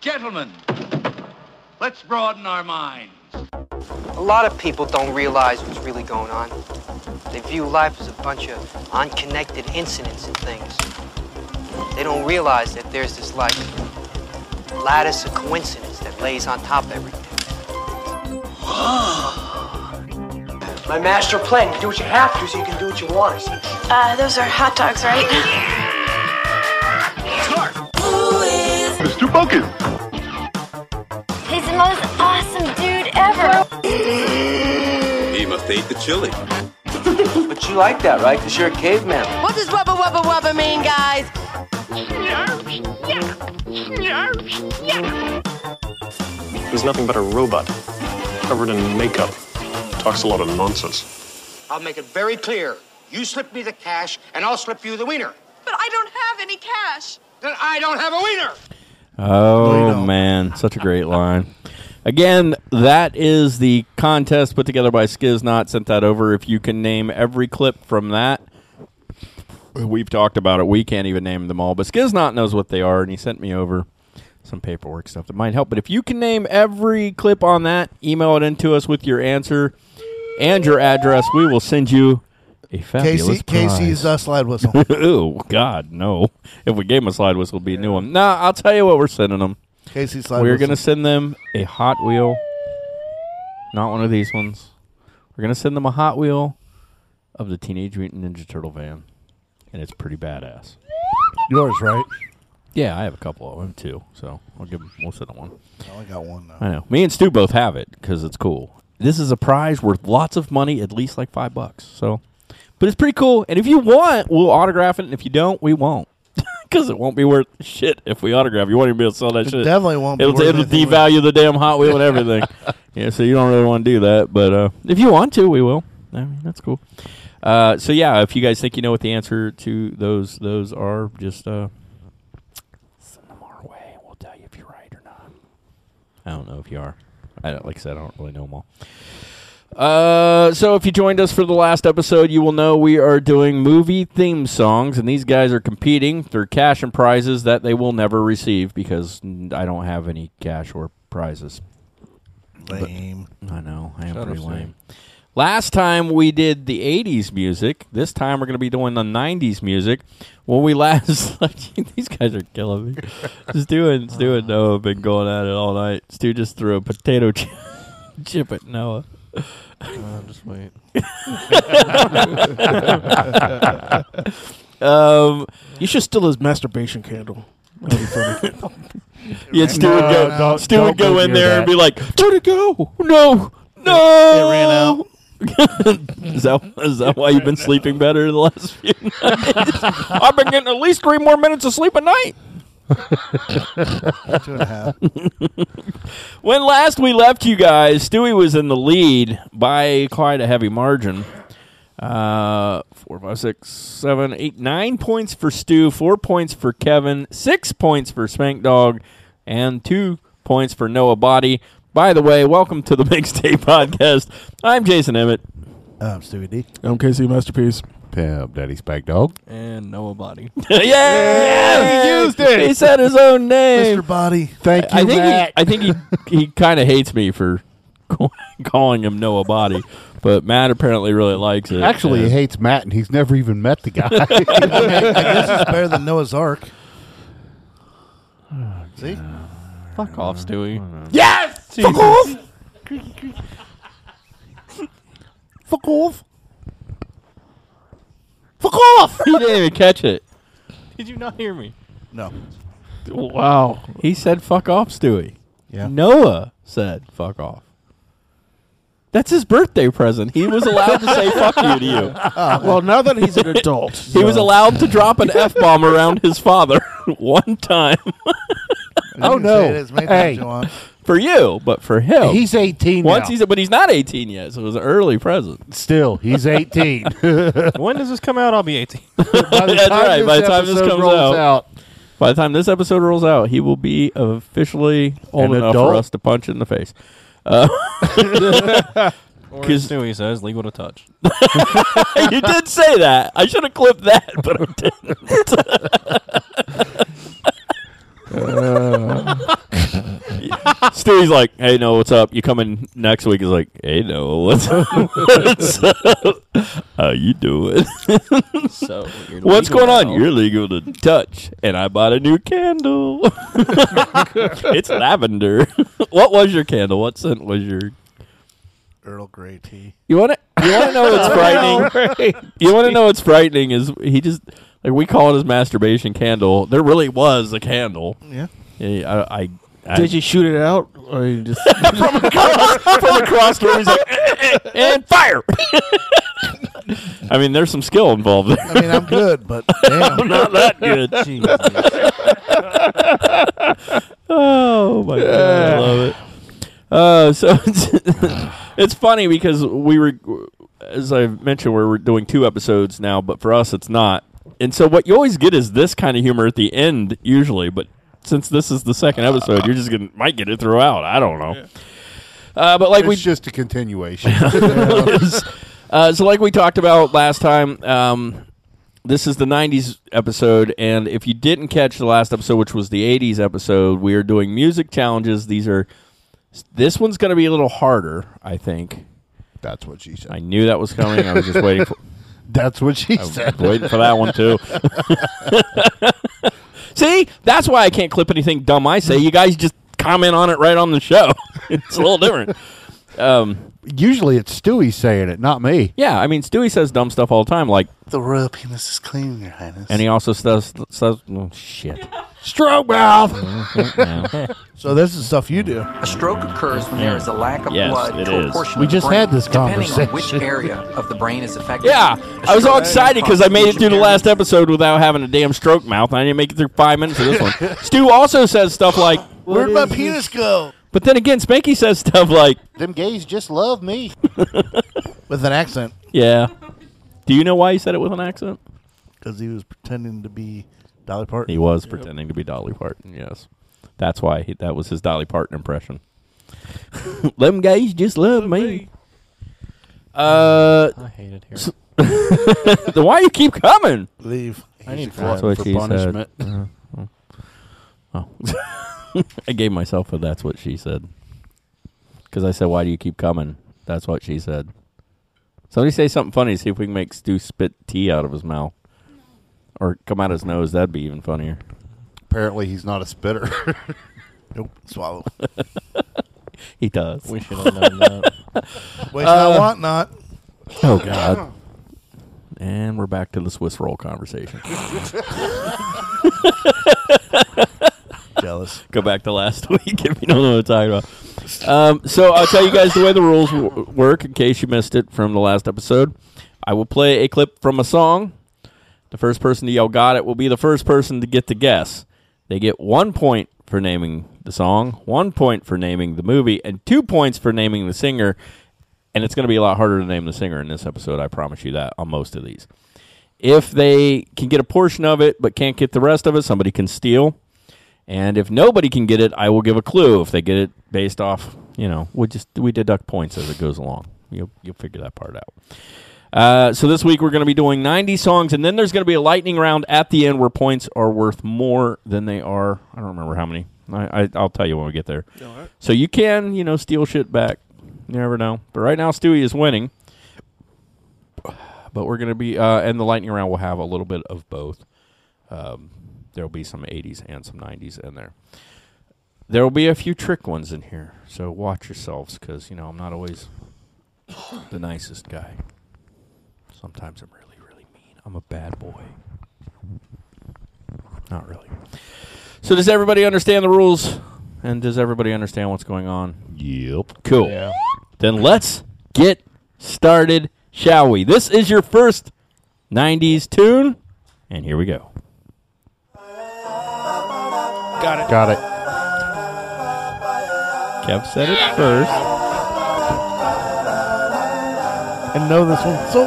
Gentlemen, let's broaden our minds. A lot of people don't realize what's really going on. They view life as a bunch of unconnected incidents and things. They don't realize that there's this like lattice of coincidence that lays on top of everything. My master plan, you do what you have to so you can do what you want. Uh, those are hot dogs, right? Smart! Mr. Bucket. He must hate the chili. But you like that, right? Because you're a caveman. What does wubba wubba wubba mean, guys? He's nothing but a robot, covered in makeup. Talks a lot of nonsense. I'll make it very clear. You slip me the cash, and I'll slip you the wiener. But I don't have any cash. Then I don't have a wiener. Oh man, such a great line. Again, that is the contest put together by Skiznot. Sent that over. If you can name every clip from that, we've talked about it. We can't even name them all, but Skiznot knows what they are, and he sent me over some paperwork stuff that might help. But if you can name every clip on that, email it into us with your answer and your address. We will send you a fabulous Casey, Casey's prize. uh, slide whistle. oh God, no! If we gave him a slide whistle, it'd be a new one. Nah, I'll tell you what we're sending them. Casey's slide We're gonna send them a Hot Wheel, not one of these ones. We're gonna send them a Hot Wheel of the Teenage Mutant Ninja Turtle van, and it's pretty badass. Yours, right? Yeah, I have a couple of them too, so I'll give them. We'll send them one. I only got one though. I know. Me and Stu both have it because it's cool. This is a prize worth lots of money, at least like five bucks. So, but it's pretty cool. And if you want, we'll autograph it. And if you don't, we won't, because it won't be worth shit if we autograph. You won't even be able to sell that It shit. definitely won't be It'll, it'll devalue the damn Hot Wheel and everything. yeah, so you don't really want to do that. But uh, if you want to, we will. I mean, that's cool. Uh, so yeah, if you guys think you know what the answer to those those are, just uh, send them our way. We'll tell you if you're right or not. I don't know if you are. I don't, like I said, I don't really know them all. Uh, so if you joined us for the last episode, you will know we are doing movie theme songs, and these guys are competing for cash and prizes that they will never receive because I don't have any cash or prizes. Lame. I know. I am Shut pretty Sam. lame. Last time we did the 80s music. This time we're going to be doing the 90s music. When we last. these guys are killing me. Stu and, Stu and Noah have been going at it all night. Stu just threw a potato chip, chip at Noah. Uh, just wait. um, You should steal his masturbation candle. That'd be funny. yeah, Stu would go, No, don't- Stu would go go in near there and that. be like, Where'd it go? No. No. It ran out. is that is that why you've been sleeping better the last few nights? I've been getting at least three more minutes of sleep a night. Two and a half. When last we left you guys, Stewie was in the lead by quite a heavy margin. Uh, four, five, six, seven, eight, nine points for Stu, four points for Kevin, six points for Spank Dog, and two points for Noah Body. By the way, welcome to the Mixtape Podcast. I'm Jason Emmett. I'm Stewie D. I'm KC Masterpiece. Pam, Daddy Spike Dog. And Noah Body. yeah, he used it. He said his own name. Mr. Body. Thank you, I think Matt. he, I think he he kind of hates me for calling him Noah Body, but Matt apparently really likes it. Actually, he hates Matt, and he's never even met the guy. I guess it's better than Noah's Ark. See? Fuck off, Stewie. Yes! Fuck off! Fuck off! Fuck off! he didn't even catch it. Did you not hear me? No. Wow. He said "fuck off, Stewie." Yeah. Noah said "fuck off." That's his birthday present. He was allowed to say "fuck you" to you. well, now that he's an adult, He was allowed to drop an f bomb around his father one time You Oh, can no. it as many times Hey. you want. For you, but for him, he's 18 once now. he's but he's not 18 yet, so it was an early present. Still, he's 18. when does this come out? I'll be 18. By the That's time right, by the time this episode comes rolls out. By the time this episode rolls out, he will be officially old An enough adult? for us to punch in the face. Uh, Or 'Cause- as Stewie says, legal to touch. you did say that. I should have clipped that, but I didn't. Stewie's like, "Hey, no, what's up? You coming next week?" He's like, "Hey, no, what's what's up? How you doing? So, you're what's legal going on? You're legal to touch, and I bought a new candle. it's lavender. what was your candle? What scent was your? Earl Grey tea. You want to? You want to know what's frightening? you want to know what's frightening is he just like we call it his masturbation candle. There really was a candle. Yeah. Yeah, I, I, I Did you shoot it out, or you just from across from across the room? He's like, "Eh, eh, eh," and fire. I mean, there's some skill involved there. I mean, I'm good, but damn. I'm not that good. oh my god, I love it. Uh, so it's, it's funny because we were, as I mentioned, we're doing two episodes now, but for us, it's not. And so what you always get is this kind of humor at the end, usually. But since this is the second episode, you're just gonna might get it throughout. I don't know. Uh, but like it's we just a continuation. uh, so, like we talked about last time, um, this is the '90s episode, and if you didn't catch the last episode, which was the '80s episode, we are doing music challenges. These are this one's going to be a little harder, I think. That's what she said. I knew that was coming. I was just waiting for. That's what she I was said. waiting for that one too. See, that's why I can't clip anything dumb I say. You guys just comment on it right on the show. it's a little different. Um, Usually it's Stewie saying it, not me. yeah, I mean, Stewie says dumb stuff all the time, like, the royal penis is clean, Your Highness. and he also says, says oh, shit. Stroke mouth. Mm-hmm, so this is stuff you do. A stroke occurs when there is a lack of Yes, blood it to a is. portion We of the just brain, had this conversation. depending on which conversation. area of the brain is affected. Yeah, A I was all stroke excited because I made it through the last episode without having a damn stroke mouth. I didn't make it through five minutes of this one. Stu also says stuff like, Where'd my penis go? But then again, Spanky says stuff like, Them gays just love me. With an accent, yeah. Do you know why he said it with an accent? because he was pretending to be Dolly Parton. He was pretending to be Dolly Parton. Yes, that's why he, that was his Dolly Parton impression. Them gays just love me. Uh, I hate it here. so- then why you keep coming? Leave. I need That's fun. what for she punishment. said. Uh, oh, I gave myself a "that's what she said" because I said, "Why do you keep coming?" That's what she said. Somebody say something funny. See if we can make Stu spit tea out of his mouth or come out of his nose. That'd be even funnier. Apparently he's not a spitter. Nope. Swallow. He does. We should have known that. Waste not, uh, want not. Oh God. And we're back to the Swiss roll conversation. Jealous. Go back to last week if you don't know what I'm talking about. Um, so I'll tell you guys the way the rules w- work in case you missed it from the last episode. I will play a clip from a song. The first person to yell "Got it" will be the first person to get the guess. They get one point for naming the song, one point for naming the movie, and two points for naming the singer. And it's going to be a lot harder to name the singer in this episode. I promise you that on most of these. If they can get a portion of it but can't get the rest of it, somebody can steal. And if nobody can get it, I will give a clue. If they get it based off, you know, we just we deduct points as it goes along. You'll you'll figure that part out. Uh, so this week we're going to be doing 90 songs, and then there's going to be a lightning round at the end where points are worth more than they are. I don't remember how many. I, I I'll tell you when we get there. So you can you know steal shit back. You never know. But right now Stewie is winning. But we're going to be uh, and the lightning round will have a little bit of both. Um, there will be some 80s and some 90s in there. There will be a few trick ones in here, so watch yourselves because you know I'm not always the nicest guy. Sometimes I'm really, really mean. I'm a bad boy. Not really. So does everybody understand the rules? And does everybody understand what's going on? Yep. Cool. Yeah. Then let's get started, shall we? This is your first 90s tune, and here we go. Got it. Got it. Kev said it first. And know this one. So.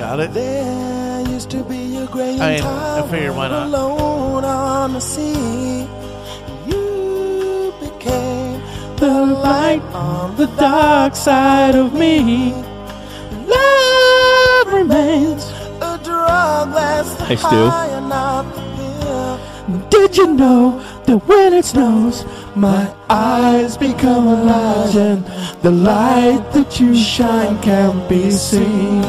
Got it. There used to be a great I mean, I figure why not. alone on the sea. You became the light on the dark side of me. Love remains a drug that's Hey, Stu. high enough to Did you know that when it snows, my eyes become alive and the light that you shine can't be seen?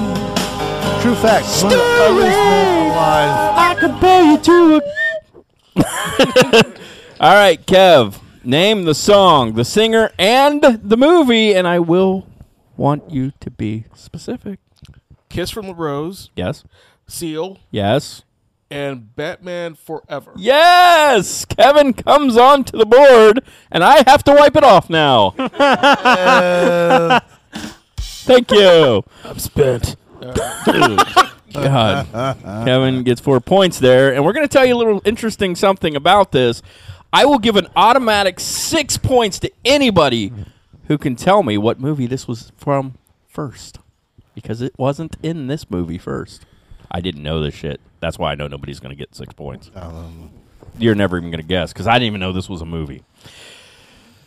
True fact. One of the ugliest men alive. I compare you to a All right, Kev, name the song, the singer, and the movie, and I will want you to be specific. Kiss from the Rose, Yes. Seal, Yes. And Batman Forever. Yes! Kevin comes on to the board, and I have to wipe it off now. Thank you. I'm spent. God. Kevin gets four points there. And we're going to tell you a little interesting something about this. I will give an automatic six points to anybody who can tell me what movie this was from first. Because it wasn't in this movie first. I didn't know this shit. That's why I know nobody's going to get six points. You're never even going to guess because I didn't even know this was a movie.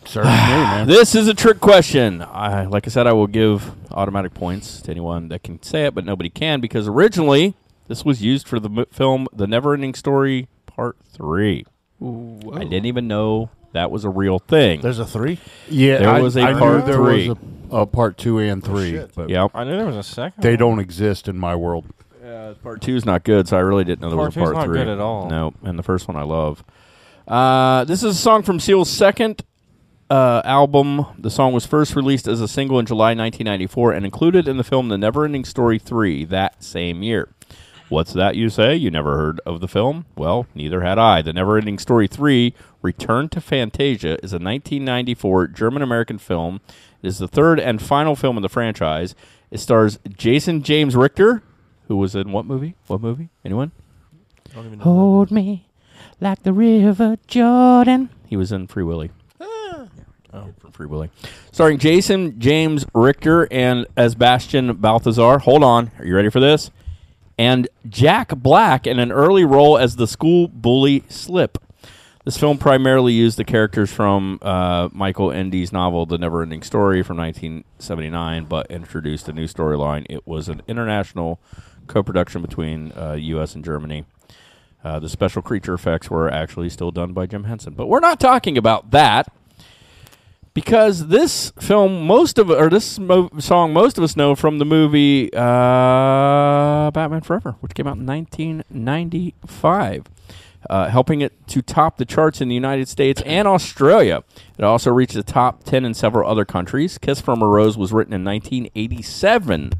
Sorry, man. This is a trick question. I, like I said, I will give automatic points to anyone that can say it, but nobody can because originally this was used for the m- film The Neverending Story Part 3. I didn't even know that was a real thing. There's a three. Yeah, There I, was a I knew part there three. was a, a part two and oh, three. shit. but Yep. I knew there was a second. they one. don't exist in my world. Uh, part two is not good, so I really didn't know there Part was a part not three. good at all. No, and the first one I love. Uh, this is a song from Seal's second uh, album. The song was first released as a single in July 1994 and included in the film The Neverending Story 3 that same year. What's that you say? You never heard of the film? Well, neither had I. The Neverending Story 3 Return to Fantasia is a 1994 German American film. It is the third and final film in the franchise. It stars Jason James Richter, who was in what movie? What movie? Anyone? Hold me like the River Jordan. He was in Free Willy. Oh, from Free Willy. Starring Jason James Richter and as Bastian Balthazar. Hold on. Are you ready for this? And Jack Black in an early role as the school bully Slip. This film primarily used the characters from uh, Michael Ende's novel The Neverending Story from 1979, but introduced a new storyline. It was an international co-production between uh, U.S. and Germany. Uh, the special creature effects were actually still done by Jim Henson, but we're not talking about that because this film, most of or this mo- song, most of us know from the movie uh, Batman Forever, which came out in 1995, uh, helping it to top the charts in the United States and Australia. It also reached the top 10 in several other countries. Kiss from a Rose was written in 1987,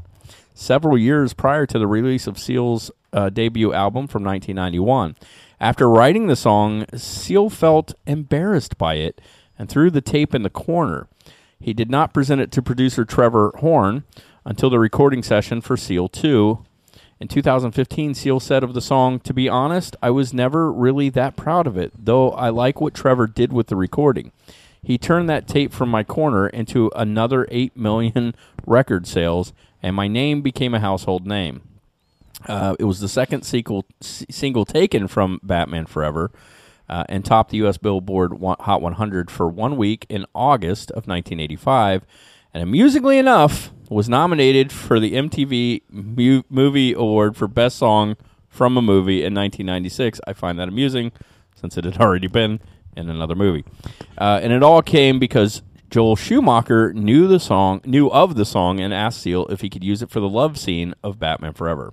several years prior to the release of Seal's uh, debut album from 1991. After writing the song, Seal felt embarrassed by it and threw the tape in the corner. He did not present it to producer Trevor Horn until the recording session for Seal 2. In 2015, Seal said of the song, To be honest, I was never really that proud of it, though I like what Trevor did with the recording. He turned that tape from my corner into another 8 million record sales, and my name became a household name. Uh, it was the second sequel, s- single taken from Batman Forever uh, and topped the U.S. Billboard one, Hot 100 for one week in August of 1985. And amusingly enough, was nominated for the MTV Mu- Movie Award for Best Song from a Movie in 1996. I find that amusing since it had already been in another movie. Uh, and it all came because Joel Schumacher knew the song, knew of the song, and asked Seal if he could use it for the love scene of Batman Forever.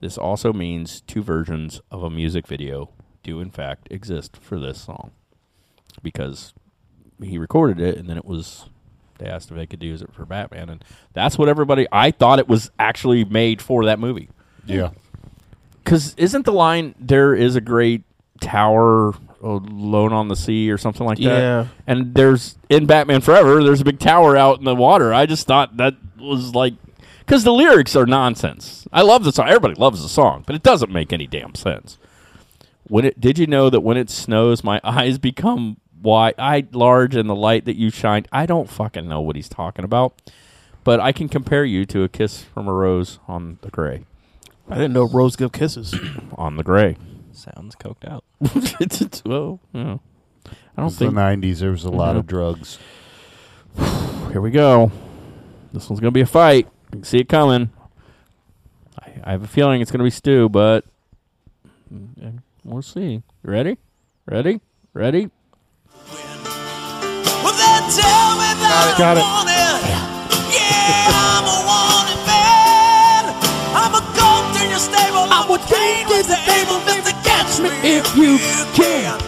This also means two versions of a music video do in fact exist for this song because he recorded it and then it was they asked if they could use it for Batman and that's what everybody I thought it was actually made for that movie. Yeah. Cuz isn't the line there is a great tower alone on the sea or something like that? Yeah. And there's in Batman Forever there's a big tower out in the water. I just thought that was like because the lyrics are nonsense. I love the song. Everybody loves the song, but it doesn't make any damn sense. When it did you know that when it snows, my eyes become wide, I large, and the light that you shine. I don't fucking know what he's talking about, but I can compare you to a kiss from a rose on the gray. I didn't know Rose give kisses. on the gray. Sounds coked out. it's, it's, well, you know, I don't was think the '90s. There was a lot of drugs. Here we go. This one's gonna be a fight. I can see it coming. I, I have a feeling it's gonna be Stu, but mm, we'll see. You ready? Ready? Ready? Got it. If you can.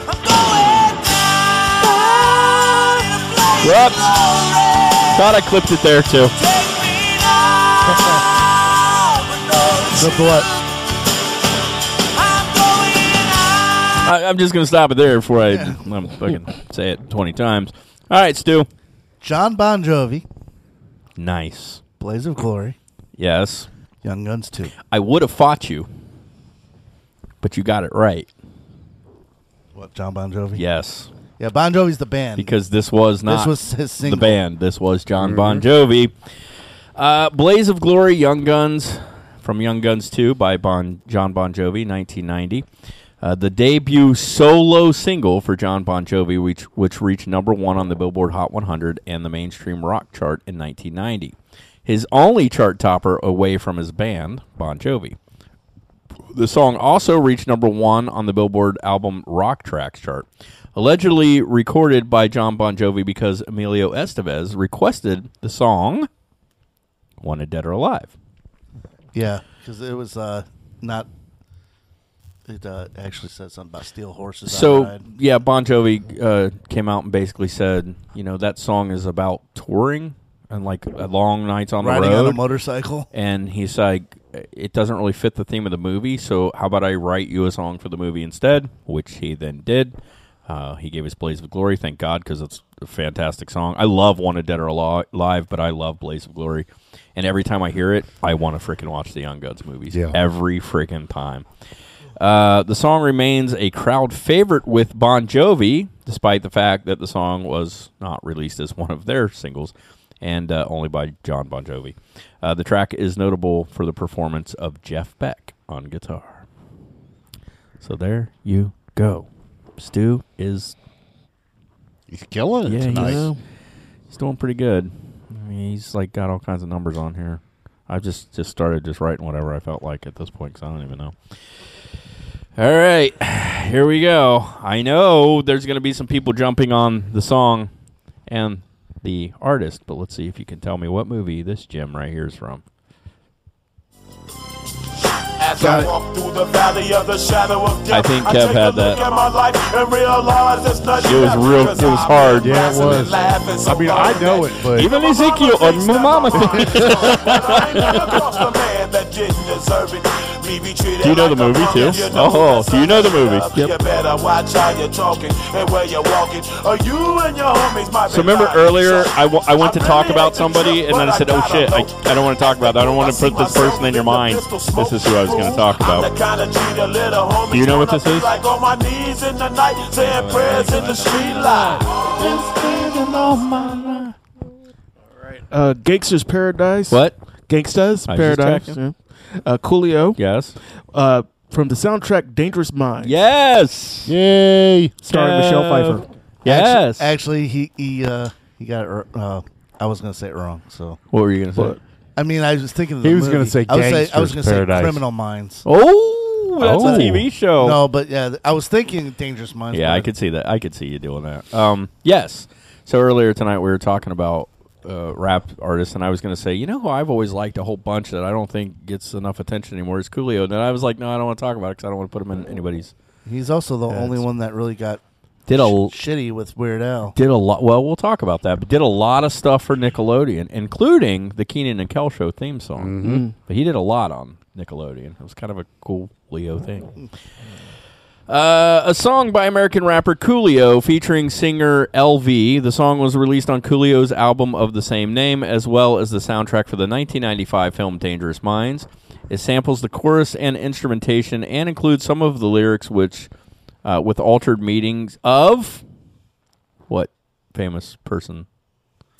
Whoops. Thought I clipped it there too. The what? I, I'm just gonna stop it there before I I'm fucking say it 20 times. All right, Stu. John Bon Jovi, Nice. Blaze of Glory, Yes. Young Guns 2. I would have fought you, but you got it right. What, John Bon Jovi? Yes. Yeah, Bon Jovi's the band. Because this was not This was his the single. band. This was John Bon Mhm. Jovi. Uh, Blaze of Glory, Young Guns from Young Guns 2 by bon, John Bon Jovi, 1990. Uh, the debut solo single for John Bon Jovi, which, which reached number one on the Billboard Hot 100 and the mainstream rock chart in 1990. His only chart topper away from his band, Bon Jovi. The song also reached number one on the Billboard album Rock Tracks chart. Allegedly recorded by John Bon Jovi because Emilio Estevez requested the song Wanted Dead or Alive. Yeah, because it was uh, not. It uh, actually said something about steel horses. So, yeah, Bon Jovi uh, came out and basically said, you know, that song is about touring and like long nights on Riding the road on a motorcycle. And he's like, it doesn't really fit the theme of the movie, so how about I write you a song for the movie instead? Which he then did. Uh, he gave us Blaze of Glory, thank God, because it's a fantastic song. I love Wanted Dead or Alive, but I love Blaze of Glory. And every time I hear it, I want to freaking watch the Young Guns movies. Yeah. Every freaking time. Uh, the song remains a crowd favorite with Bon Jovi, despite the fact that the song was not released as one of their singles and uh, only by John Bon Jovi. Uh, the track is notable for the performance of Jeff Beck on guitar. So there you go. Stu is He's killing it yeah, tonight. he's, he's doing pretty good. I mean, he's like got all kinds of numbers on here. I just just started just writing whatever I felt like at this point because I don't even know. All right, here we go. I know there's going to be some people jumping on the song and the artist, but let's see if you can tell me what movie this gem right here is from. As I walk through the valley of the shadow of death, I think I Kev take had a look that. at my life and realize there's nothing It was real- it was hard. Yeah, it was. so I mean, I know it, but Even Ezekiel on my mama. But I ain't never crossed a man that didn't deserve it. Me be treated Do you know the like a movie, punk too? if you know Oh, do you know the movie? love. You better watch how you're talking and where you're walking, or you and your homies might So remember lying. earlier, I, w- I went to talk about somebody, and then I said, "Oh shit, I, I don't want to talk about that. I don't want to put this person in your mind. This is who I was going to talk about." Do you know what this is? Like on my knees in the night, saying prayers in the street light. Uh, Gangster's Paradise. What? Gangsta's I was just Paradise. yeah. Uh, Coolio. Yes. Uh, from the soundtrack Dangerous Minds. Yes. Yay. Starring Michelle Pfeiffer. Yes. Actually, actually, he he uh, he got it. r- Uh, I was gonna say it wrong. So What were you going to say? What? I mean, I was thinking. Of the He was movie. gonna say I was, I was Gangster's gonna Paradise. say Criminal Minds. Oh, that's Oh. a TV show. No, but yeah, th- I was thinking Dangerous Minds. Yeah, I could see that. I could see you doing that. Um, yes. So earlier tonight we were talking about uh, rap artists, and I was going to say, you know, who I've always liked a whole bunch that I don't think gets enough attention anymore is Coolio. And then I was like, no, I don't want to talk about it because I don't want to put him in anybody's. He's also the Yeah, only it's- one that really got Did a sh- shitty with Weird Al. did a lot. Well, we'll talk about that. But did a lot of stuff for Nickelodeon, including the Kenan and Kel Show theme song. Mhm. But he did a lot on Nickelodeon. It was kind of a cool Leo thing. Uh, a song by American rapper Coolio featuring singer LV. The song was released on Coolio's album of the same name, as well as the soundtrack for the 1995 film Dangerous Minds. It samples the chorus and instrumentation and includes some of the lyrics, which, uh, with altered meanings of what famous person?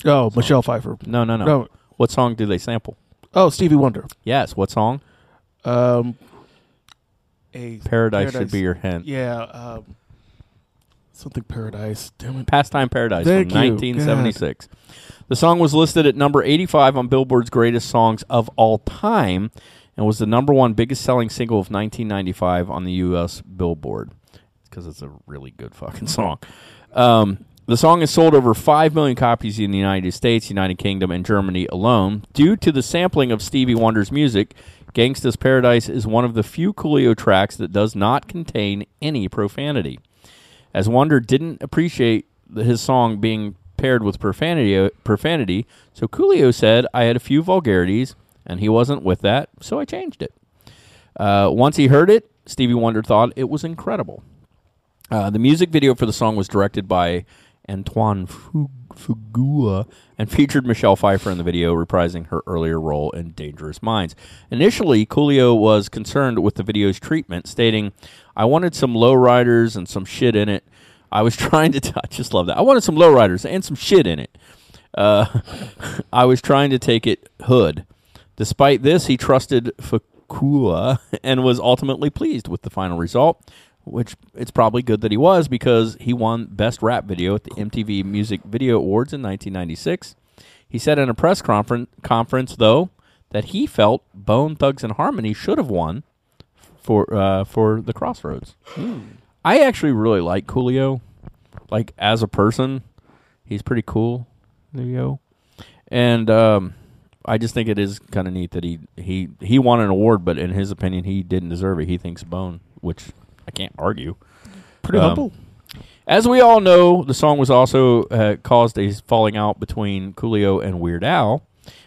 Oh, Michelle Pfeiffer. No, no, no. No. What song do they sample? Oh, Stevie Wonder. Yes. What song? Um, a Paradise should be your hint. Yeah. Um, something Paradise. Damn it. Pastime Paradise Thank from you. 1976. The song was listed at number 85 on Billboard's Greatest Songs of All Time and was the number one biggest selling single of 1995 on the U.S. Billboard. Because because it's a really good fucking song. Um, the song has sold over 5 million copies in the United States, United Kingdom, and Germany alone. Due to the sampling of Stevie Wonder's music, Gangsta's Paradise is one of the few Coolio tracks that does not contain any profanity. As Wonder didn't appreciate his song being paired with profanity, profanity, so Coolio said, I had a few vulgarities, and he wasn't with that, so I changed it. Uh, once he heard it, Stevie Wonder thought it was incredible. Uh, the music video for the song was directed by Antoine Fug- Fuqua and featured Michelle Pfeiffer in the video, reprising her earlier role in Dangerous Minds. Initially, Coolio was concerned with the video's treatment, stating, I wanted some lowriders and some shit in it. I was trying to, t- I just love that. I wanted some lowriders and some shit in it. Uh, I was trying to take it hood. Despite this, he trusted Fuqua and was ultimately pleased with the final result, which it's probably good that he was because he won Best Rap Video at the MTV Music Video Awards in 1996. He said in a press conferen- conference, though, that he felt Bone Thugs and Harmony should have won for uh, for the Crossroads. I actually really like Coolio, like as a person, he's pretty cool. There you go. And um, I just think it is kind of neat that he he he won an award, but in his opinion, he didn't deserve it. He thinks Bone, which I can't argue. Pretty Um, humble. As we all know, the song was also uh, caused a falling out between Coolio and Weird Al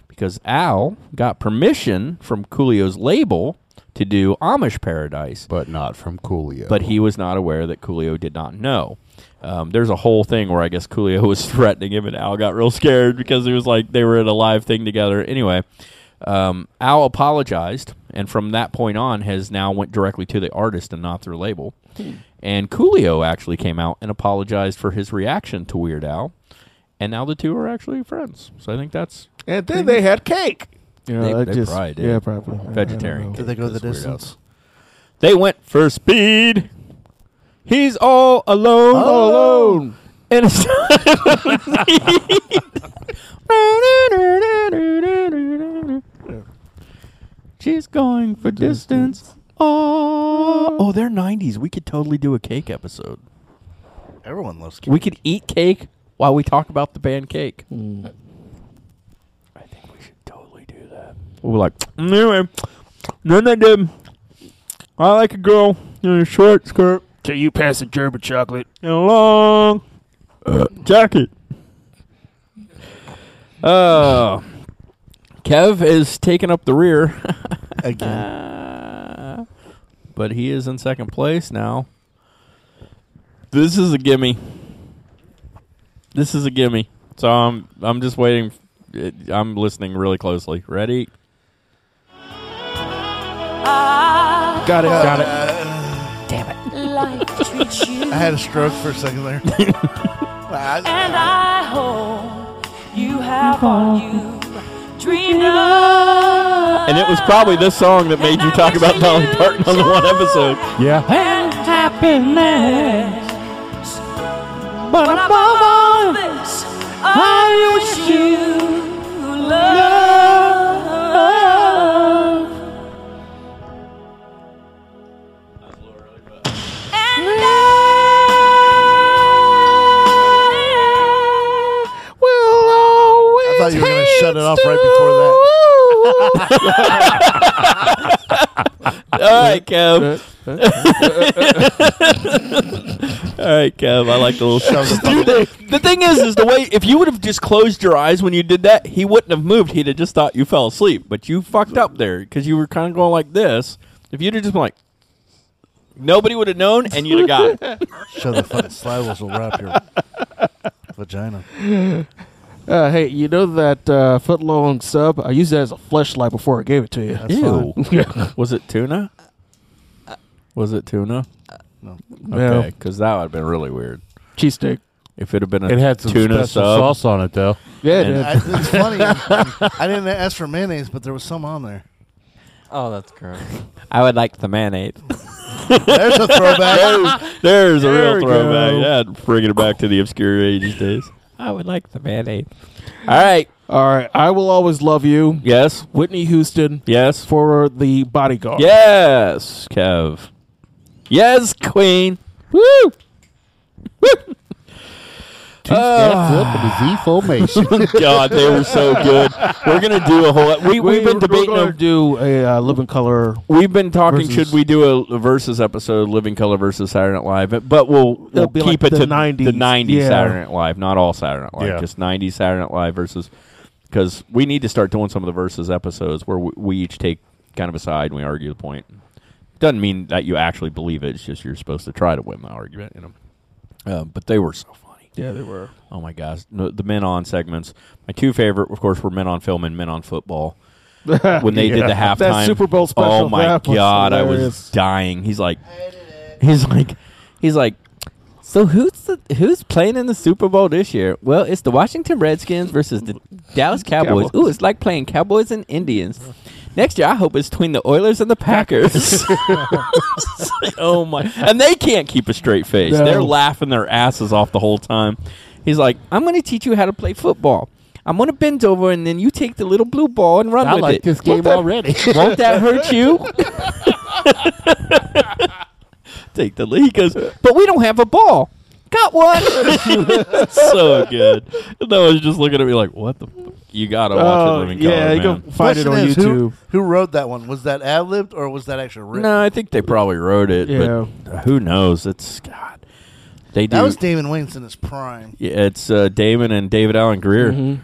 because Al got permission from Coolio's label to do Amish Paradise, but not from Coolio. But he was not aware that Coolio did not know. Um, there's a whole thing where I guess Coolio was threatening him, and Al got real scared because he was like they were in a live thing together. Anyway, um, Al apologized, and from that point on, has now went directly to the artist and not their label. Hmm. And Coolio actually came out and apologized for his reaction to Weird Al, and now the two are actually friends. So I think that's And then they had cake. You know, They- that they just- probably did. yeah, probably. I- I Vegetarian. Did they go the That's Weird Al. distance? They went for speed. He's all alone. All alone. And it's She's going for distance. Oh, oh, they're 90s. We could totally do a cake episode. Everyone loves cake. We could eat cake while we talk about the band Cake. Hmm. I think we should totally do that. We're like, anyway, then I did. I like a girl in a short skirt Till you pass the German chocolate. and a long uh, jacket. Oh, Kev is taking up the rear Again. Uh, but he is in second place now. This is a gimme. This is a gimme. So I'm I'm just waiting. Uh, I'm listening really closely. Ready? Got it. Uh, got it. Damn it. I had a stroke for a second there. And I hope you have all you dreamed. And it was probably this song that made you talk about Dolly Parton on the one episode. Yeah. And happiness. But above all this, I wish you love. Shut it off right before that. All right, Kev. All right, Kev. I like the little Shove the Dude, the, thing is, is the way if you would have just closed your eyes when you did that, he wouldn't have moved. He'd have just thought you fell asleep. But you fucked up there because you were kind of going like this. If you'd have just been like, nobody would have known, and you'd have got it. Show the fucking slivers will wrap your vagina. Uh, hey, you know that uh, foot long sub? I used that as a fleshlight before I gave it to you. That's Ew. Was it tuna? Was it tuna? No. No. Okay, because that would have been really weird. Cheese Cheesesteak. If it had been a It had some tuna special sub. sauce on it, though. Yeah, it did. I, it's funny. I didn't ask for mayonnaise, but there was some on there. Oh, that's gross. I would like the mayonnaise. There's a throwback. there's, there's a There real we throwback. go. Yeah, bringing it back to the obscure ages days. I would like the mayonnaise. All right. All right. I will always love you. Yes. Whitney Houston Yes. for the bodyguard. Yes, Kev. Yes, Queen. Woo! Two steps up in the Z formation. God, they were so good. We're gonna do a whole. We we've been we're debating. gonna do a uh, living color. We've been talking. versus- Should we do a, a versus episode, Living Color versus Saturday Night Live? But we'll, we'll It'll keep like it the to 90s. the '90s Yeah. Saturday Night Live, not all Saturday Night Live, Yeah. just '90s Saturday Night Live versus because we need to start doing some of the versus episodes where we, we each take kind of a side and we argue the point. Doesn't mean that you actually believe it. It's just you're supposed to try to win the argument. You know, uh, but they were so funny. Yeah, they were. Oh my gosh, no, the men on segments. My two favorite, of course, were men on film and men on football. when they did the halftime That Super Bowl oh, special, Oh my god, I was dying. He's like, he's like, he's like. So who's the, who's playing in the Super Bowl this year? Well, it's the Washington Redskins versus the Dallas Cowboys. Cowboys. Ooh, it's like playing Cowboys and Indians. Next year, I hope it's between the Oilers and the Packers. Oh my! And they can't keep a straight face. No. They're laughing their asses off the whole time. He's like, "I'm going to teach you how to play football. I'm going to bend over, and then you take the little blue ball and run I with like it. this Won't game that- already. Won't that hurt you?" take the lead. He goes, "But we don't have a ball." Got one. so good. And I was just looking at me like, "What the? F-? You gotta watch Oh, it, Living yeah, Color, you man. go find it Question on is, YouTube. Who, who wrote that one? Was that ad libbed or was that actually written? No, I think they probably wrote it. Yeah. But who knows? It's God. They do. that was Damon Wayans in his prime. yeah, it's uh, Damon and David Alan Grier, Mhm.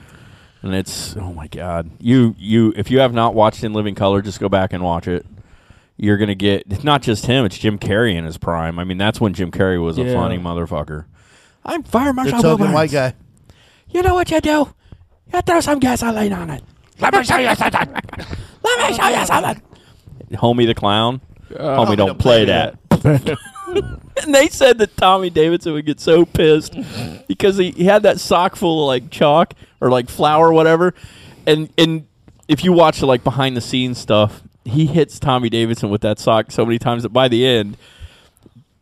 and it's oh my God. You you if you have not watched In Living Color, just go back and watch it. You're gonna get it's not just him; it's Jim Carrey in his prime. I mean, that's when Jim Carrey was a Yeah. funny motherfucker. I'm Fire Marshal token Wilburns. white guy. You know what you do? You throw some gasoline on it. Let me show you something. Let me show you something. Homie the clown. Uh, homie, don't play that. and they said that Tommy Davidson would get so pissed because he, he had that sock full of like chalk or like flour or whatever. And and if you watch the like behind the scenes stuff, he hits Tommy Davidson with that sock so many times that by the end,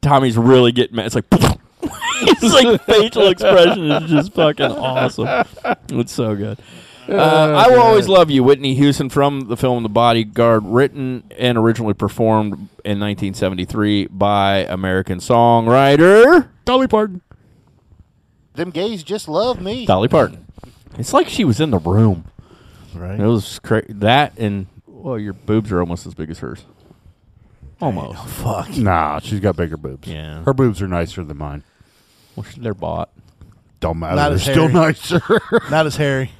Tommy's really getting mad. It's like his like facial expression is just fucking awesome. It's so good. Uh, I will always love you, Whitney Houston from the film The Bodyguard, written and originally performed in 1973 by American songwriter Dolly Parton. Them gays just love me. Dolly Parton. It's like she was in the room. Right. It was cra- that and well, your boobs are almost as big as hers. Almost. Fuck. Nah, she's got bigger boobs. Yeah. Her boobs are nicer than mine. Well, sh- they're bought. Don't matter. Not They're as still hairy. nicer. Not as hairy.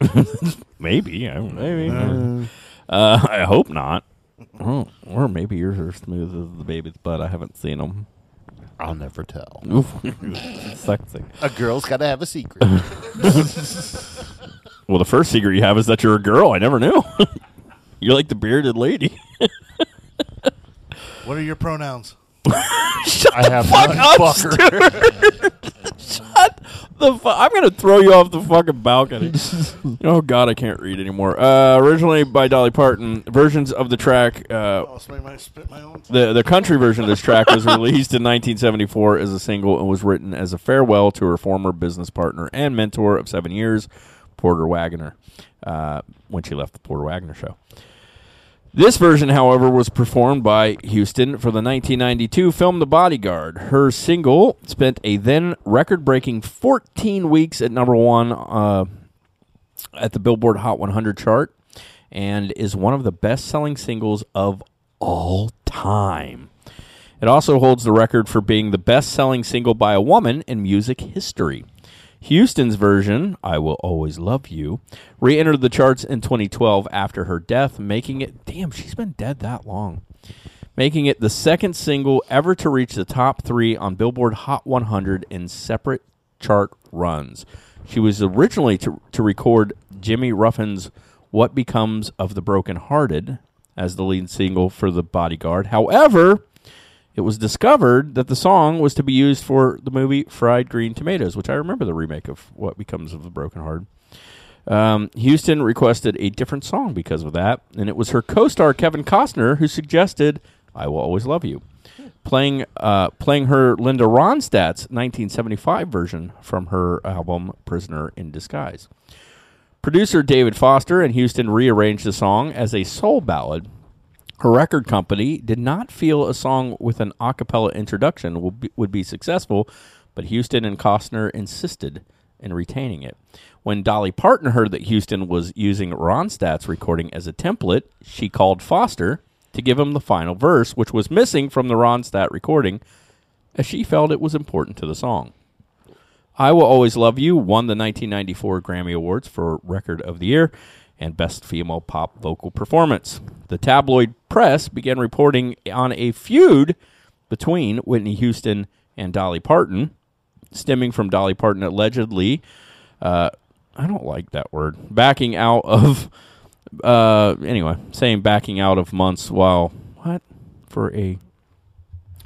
Maybe. I don't, maybe. Uh, I hope not. Oh, or maybe yours are smooth as the baby's butt. I haven't seen them. I'll never tell. Oof. Sexy. A girl's got to have a secret. Well, the first secret you have is that you're a girl. I never knew. you're like the bearded lady. What are your pronouns? Shut I the have fuck none, up, fucker. Stuart. Shut the fuck. I'm gonna throw you off the fucking balcony. oh God, I can't read anymore. Uh, originally by Dolly Parton, versions of the track. Uh, Oh, somebody might spit my own. the the country version of this track was released in 1974 as a single and was written as a farewell to her former business partner and mentor of seven years, Porter Wagoner, uh, when she left the Porter Wagoner show. This version, however, was performed by Houston for the 1992 film The Bodyguard. Her single spent a then record breaking 14 weeks at number one uh, at the Billboard Hot 100 chart and is one of the best selling singles of all time. It also holds the record for being the best selling single by a woman in music history. Houston's version, I Will Always Love You, re entered the charts in 2012 after her death, making it, damn, she's been dead that long, making it the second single ever to reach the top three on Billboard Hot 100 in separate chart runs. She was originally to, to record Jimmy Ruffin's What Becomes of the Broken Hearted as the lead single for The Bodyguard. However, it was discovered that the song was to be used for the movie Fried Green Tomatoes, which I remember the remake of What Becomes of the Broken Heart. Um, Houston requested a different song because of that, and it was her co-star Kevin Costner who suggested "I Will Always Love You," playing uh, playing her Linda Ronstadt's 1975 version from her album "Prisoner in Disguise." Producer David Foster and Houston rearranged the song as a soul ballad Her record company did not feel a song with an a cappella introduction would be, would be successful, but Houston and Costner insisted in retaining it. When Dolly Parton heard that Houston was using Ronstadt's recording as a template, she called Foster to give him the final verse, which was missing from the Ronstadt recording, as she felt it was important to the song. I Will Always Love You won the 1994 Grammy Awards for Record of the Year and Best Female Pop Vocal Performance. The tabloid press began reporting on a feud between Whitney Houston and Dolly Parton, stemming from Dolly Parton allegedly, uh, I don't like that word, backing out of, uh, anyway, saying backing out of months while, what? For a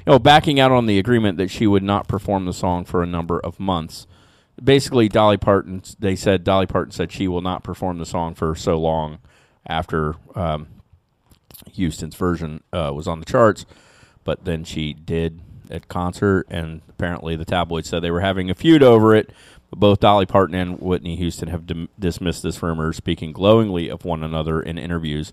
Oh, backing out on the agreement that she would not perform the song for a number of months. Basically, Dolly Parton, they said Dolly Parton said she will not perform the song for so long after um, Houston's version uh, was on the charts, but then she did at concert, and apparently the tabloids said they were having a feud over it. But both Dolly Parton and Whitney Houston have dim- dismissed this rumor, speaking glowingly of one another in interviews.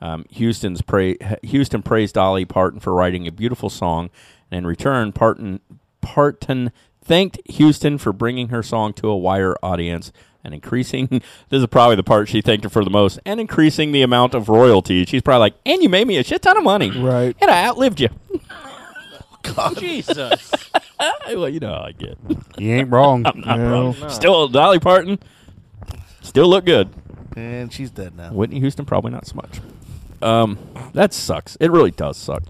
Um, Houston's pra- Houston praised Dolly Parton for writing a beautiful song, and in return, Parton Parton thanked Houston for bringing her song to a wider audience and increasing. This is probably the part she thanked her for the most, and increasing the amount of royalty. She's probably like, "And you made me a shit ton of money, right? And I outlived you." God. Jesus. well, you know how I get. You ain't wrong. I'm not No. wrong. No. Still, Dolly Parton, still look good. And she's dead now. Whitney Houston probably not so much. Um, that sucks. It really does suck.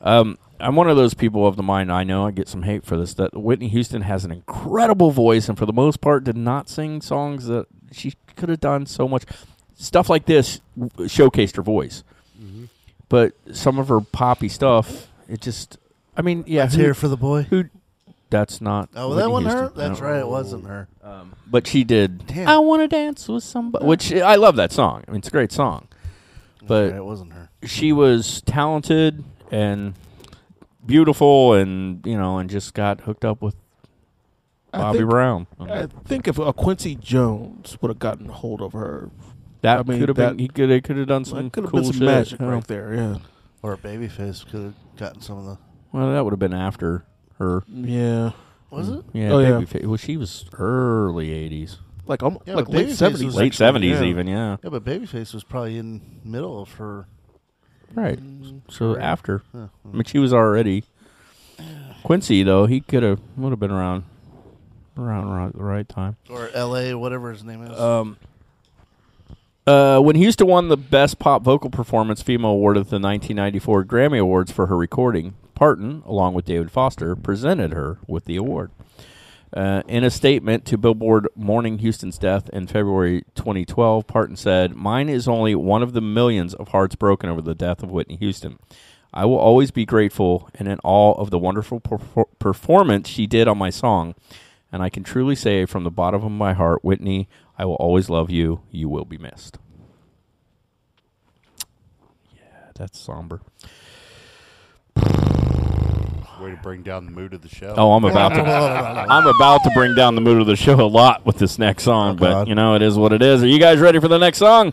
Um, I'm one of those people of the mind. I know I get some hate for this. That Whitney Houston has an incredible voice, and for the most part, did not sing songs that she could have done so much. Stuff like this showcased her voice, Mm-hmm. but some of her poppy stuff, it just. I mean, yeah. Let's hear for the boy. Who? That's not. Oh, well, that Whitney wasn't her? That's No. right, it wasn't her. Um, but she did. Damn. I want to dance with somebody, which I love that song. I mean, it's a great song. But right, it wasn't her. She was talented and beautiful, and you know, and just got hooked up with I Bobby think- Brown. I think if uh, Quincy Jones would have gotten hold of her, That I mean, could have been. He could. They could have done some could have cool been some shit. magic yeah. right there. Yeah. Or a Babyface could have gotten some of the. Well, that would have been after her. Yeah. Was it? Yeah. Oh, yeah. Babyfa- Well, she was early '80s. Like um, Yeah, like late seventies, Late actually- 70s even, yeah. Yeah, but Babyface was probably in middle of her. Right. So career. after. I mean, she was already. Quincy though, he could have would have been around, around around the right time. Or L.A., whatever his name is. Um, uh, when Houston won the Best Pop Vocal Performance Female Award at the 1994 Grammy Awards for her recording, Parton, along with David Foster, presented her with the award. Uh, in a statement to Billboard mourning Houston's death in February 2012, Parton said, Mine is only one of the millions of hearts broken over the death of Whitney Houston. I will always be grateful and in awe of the wonderful perfor- performance she did on my song. And I can truly say from the bottom of my heart, Whitney, I will always love you. You will be missed. Yeah, that's somber. Way to bring down the mood of the show. Oh, I'm about to. I'm about to bring down the mood of the show a lot with this next song, oh, but God. you know it is what it is. Are you guys ready for the next song?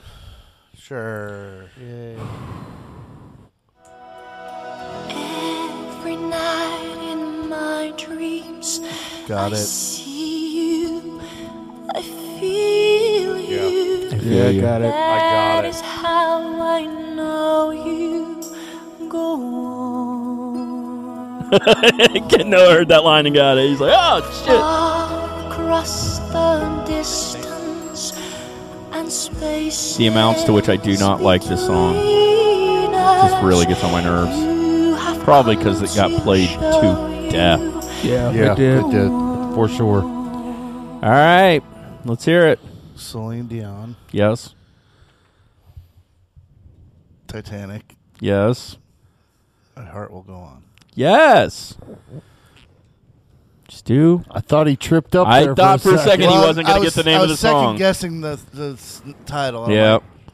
Sure. Every night in my dreams, Got I it. see you, I feel you. Yeah, I got it. I got That it. is how I know you go on. Getting no heard that line and got it. He's like, oh shit. Across the distance and space. The amounts to which I do not like this song just really gets on my nerves. Probably because it got played to death. Yeah, Yeah, it did. it did for sure. All right, let's hear it. Celine Dion, Yes, Titanic. yes, My heart will go on. Yes. Stu, I thought he tripped up. I there thought for a second he Well, wasn't going I to get the name I of the was second song. guessing the the s- title. I'm Yep. like,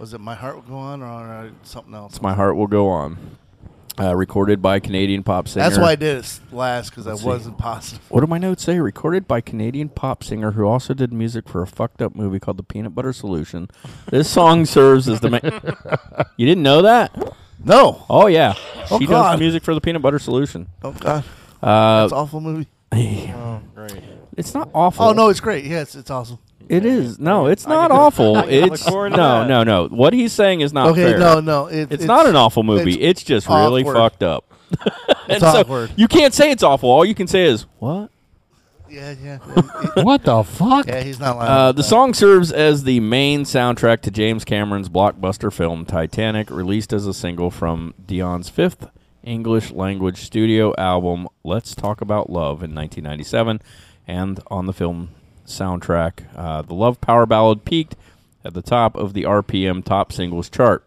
was it My Heart Will Go On or uh, something else? It's my heart will go on. Uh, recorded by Canadian pop singer. That's why I did it last because I see. wasn't positive. What do my notes say? Recorded by Canadian pop singer who also did music for a fucked up movie called The Peanut Butter Solution. This song serves as the main. you didn't know that? No. Oh yeah, Oh, she does God. the music for The Peanut Butter Solution. Oh God, Uh, that's awful movie. Oh, great. It's not awful. Oh no, it's great. Yes, it's awesome. It is. No, it's not awful. I can It's forward to no, that. no, no. What he's saying is not Okay, fair. no, no, it- it's, it's- not an awful movie. It's, it's just really awkward. fucked up. and It's so awkward. you can't say it's awful. All you can say is what. Yeah, yeah. What the fuck? Yeah, he's not lying. Uh, the that. song serves as the main soundtrack to James Cameron's blockbuster film Titanic, released as a single from Dion's fifth English language studio album Let's Talk About Love in 1997, and on the film soundtrack, uh, the love power ballad peaked at the top of the RPM Top Singles chart.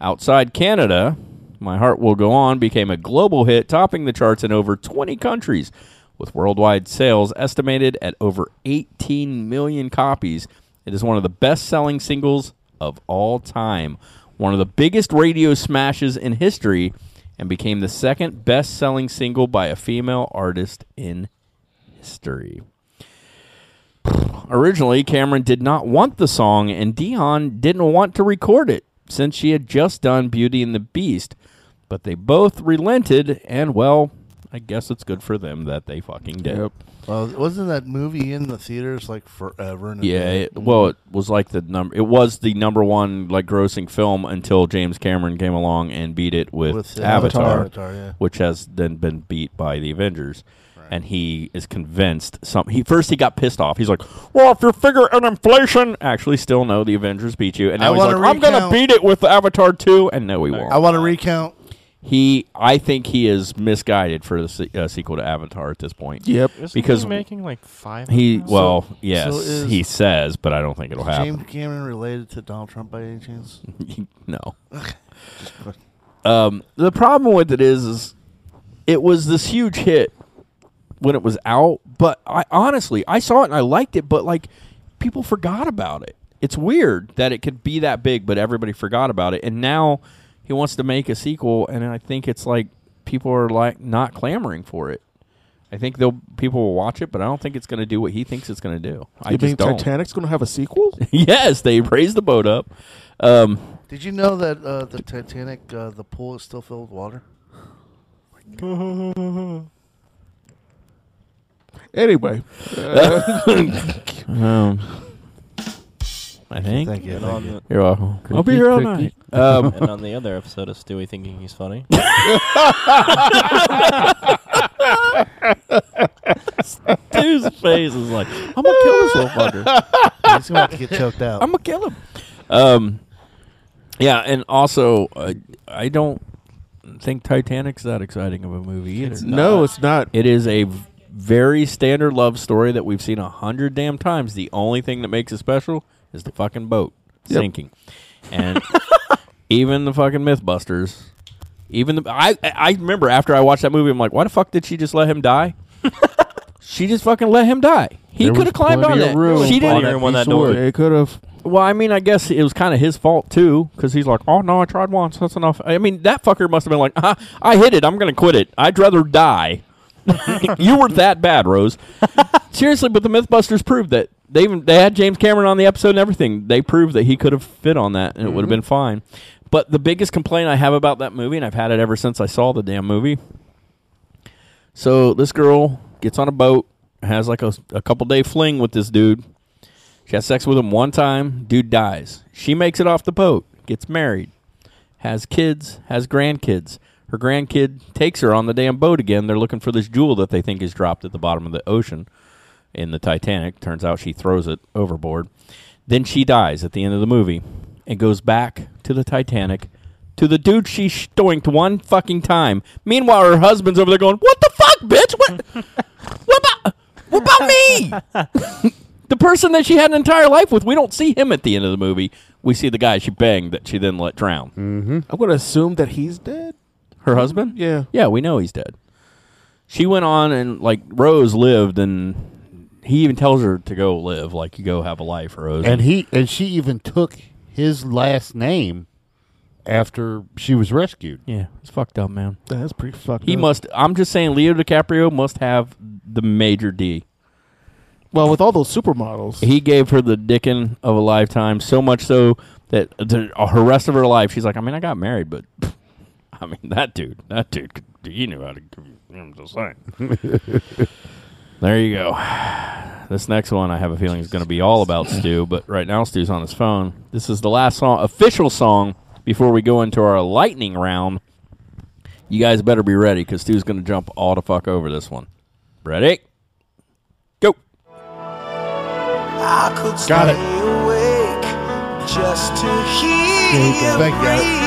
Outside Canada, My Heart Will Go On became a global hit, topping the charts in over 20 countries, with worldwide sales estimated at over 18 million copies. It is one of the best selling singles of all time, one of the biggest radio smashes in history, and became the second best selling single by a female artist in history. Originally, Cameron did not want the song, and Dion didn't want to record it since she had just done Beauty and the Beast. But they both relented, and well, I guess it's good for them that they fucking did. Yep. Well, wasn't that movie in the theaters like forever? And Yeah, it, well, it was like the number. It was the number one like grossing film until James Cameron came along and beat it with, With Avatar, Avatar, yeah. which has then been beat by the Avengers. And he is convinced. Some he first he got pissed off. He's like, "Well, if you figure in inflation, actually, still no, the Avengers beat you." And I now he's like, wanna "I'm gonna recount- beat it with Avatar 2. and no, he won't. I want to recount. He, I think he is misguided for the se- uh, sequel to Avatar at this point. Yep. Isn't because he making like five? he of those? well, So- yes, so is- he says, but I don't think it'll happen. James Cameron related to Donald Trump by any chance? no. Um, the problem with it is, is it was this huge hit when it was out, but I honestly I saw it and I liked it, but like people forgot about it. It's weird that it could be that big, but everybody forgot about it, and now he wants to make a sequel, and I think it's like people are like not clamoring for it. I think they'll people will watch it, but I don't think it's going to do what he thinks it's going to do. I you just mean don't. Titanic's going to have a sequel? yes, they raised the boat up. Um, Did you know that uh, the Titanic, uh, the pool is still filled with water? anyway, um, I think. Thank you. And Thank on you. the- You're welcome. I'll be here all cookie. night. Um, and on the other episode of Stewie thinking he's funny. Dude's face is like, I'm gonna kill this little fucker. He's going to have to get choked out. I'm gonna kill him. Um, yeah, and also, uh, I don't think Titanic's that exciting of a movie either. no, it's not. It is a v- very standard love story that we've seen a hundred damn times. The only thing that makes it special is the fucking boat Yep. sinking, and even the fucking MythBusters. Even the I I remember after I watched that movie, I'm like, why the fuck did she just let him die? she just fucking let him die. He could have climbed on that. room She didn't. piece that door. They could have. Well, I mean, I guess it was kind of his fault too, because he's like, "Oh no, I tried once. That's enough." I mean, that fucker must have been like, uh, "I hit it. I'm going to quit it. I'd rather die." you were that bad, Rose. Seriously, but the MythBusters proved that they even they had James Cameron on the episode and everything. They proved that he could have fit on that and it would have mm-hmm. been fine. But the biggest complaint I have about that movie, and I've had it ever since I saw the damn movie. So this girl gets on a boat, has like a, a couple day fling with this dude. She has sex with him one time. Dude dies. She makes it off the boat, gets married, has kids, has grandkids. Her grandkid takes her on the damn boat again. They're looking for this jewel that they think is dropped at the bottom of the ocean in the Titanic. Turns out she throws it overboard. Then she dies at the end of the movie and goes back to the Titanic to the dude she stoinked one fucking time. Meanwhile, her husband's over there going, "What the fuck, bitch? What? what about? What about me?" the person that she had an entire life with. We don't see him at the end of the movie. We see the guy she banged that she then let drown. Mm-hmm. I'm going to assume that he's dead. Her husband? Yeah. Yeah, we know he's dead. She went on and like Rose lived and he even tells her to go live, like you go have a life, Rose. And he and she even took his last name after she was rescued. Yeah, it's fucked up, man. That's pretty fucked He up. must. I'm just saying, Leo DiCaprio must have the major D. Well, with all those supermodels, He gave her the dickin' of a lifetime, so much so that the, uh, her rest of her life, she's like, I mean, I got married, but I mean, that dude, that dude, could- he knew how to. give you- I'm just saying. there you go. This next one, I have a feeling, is going to be all about Stu. But right now, Stu's on his phone. This is the last song, official song, before we go into our lightning round. You guys better be ready because Stu's going to jump all the fuck over this one. Ready? Go. I could Got stay it. awake just to hear There you you. Thank you, breathing.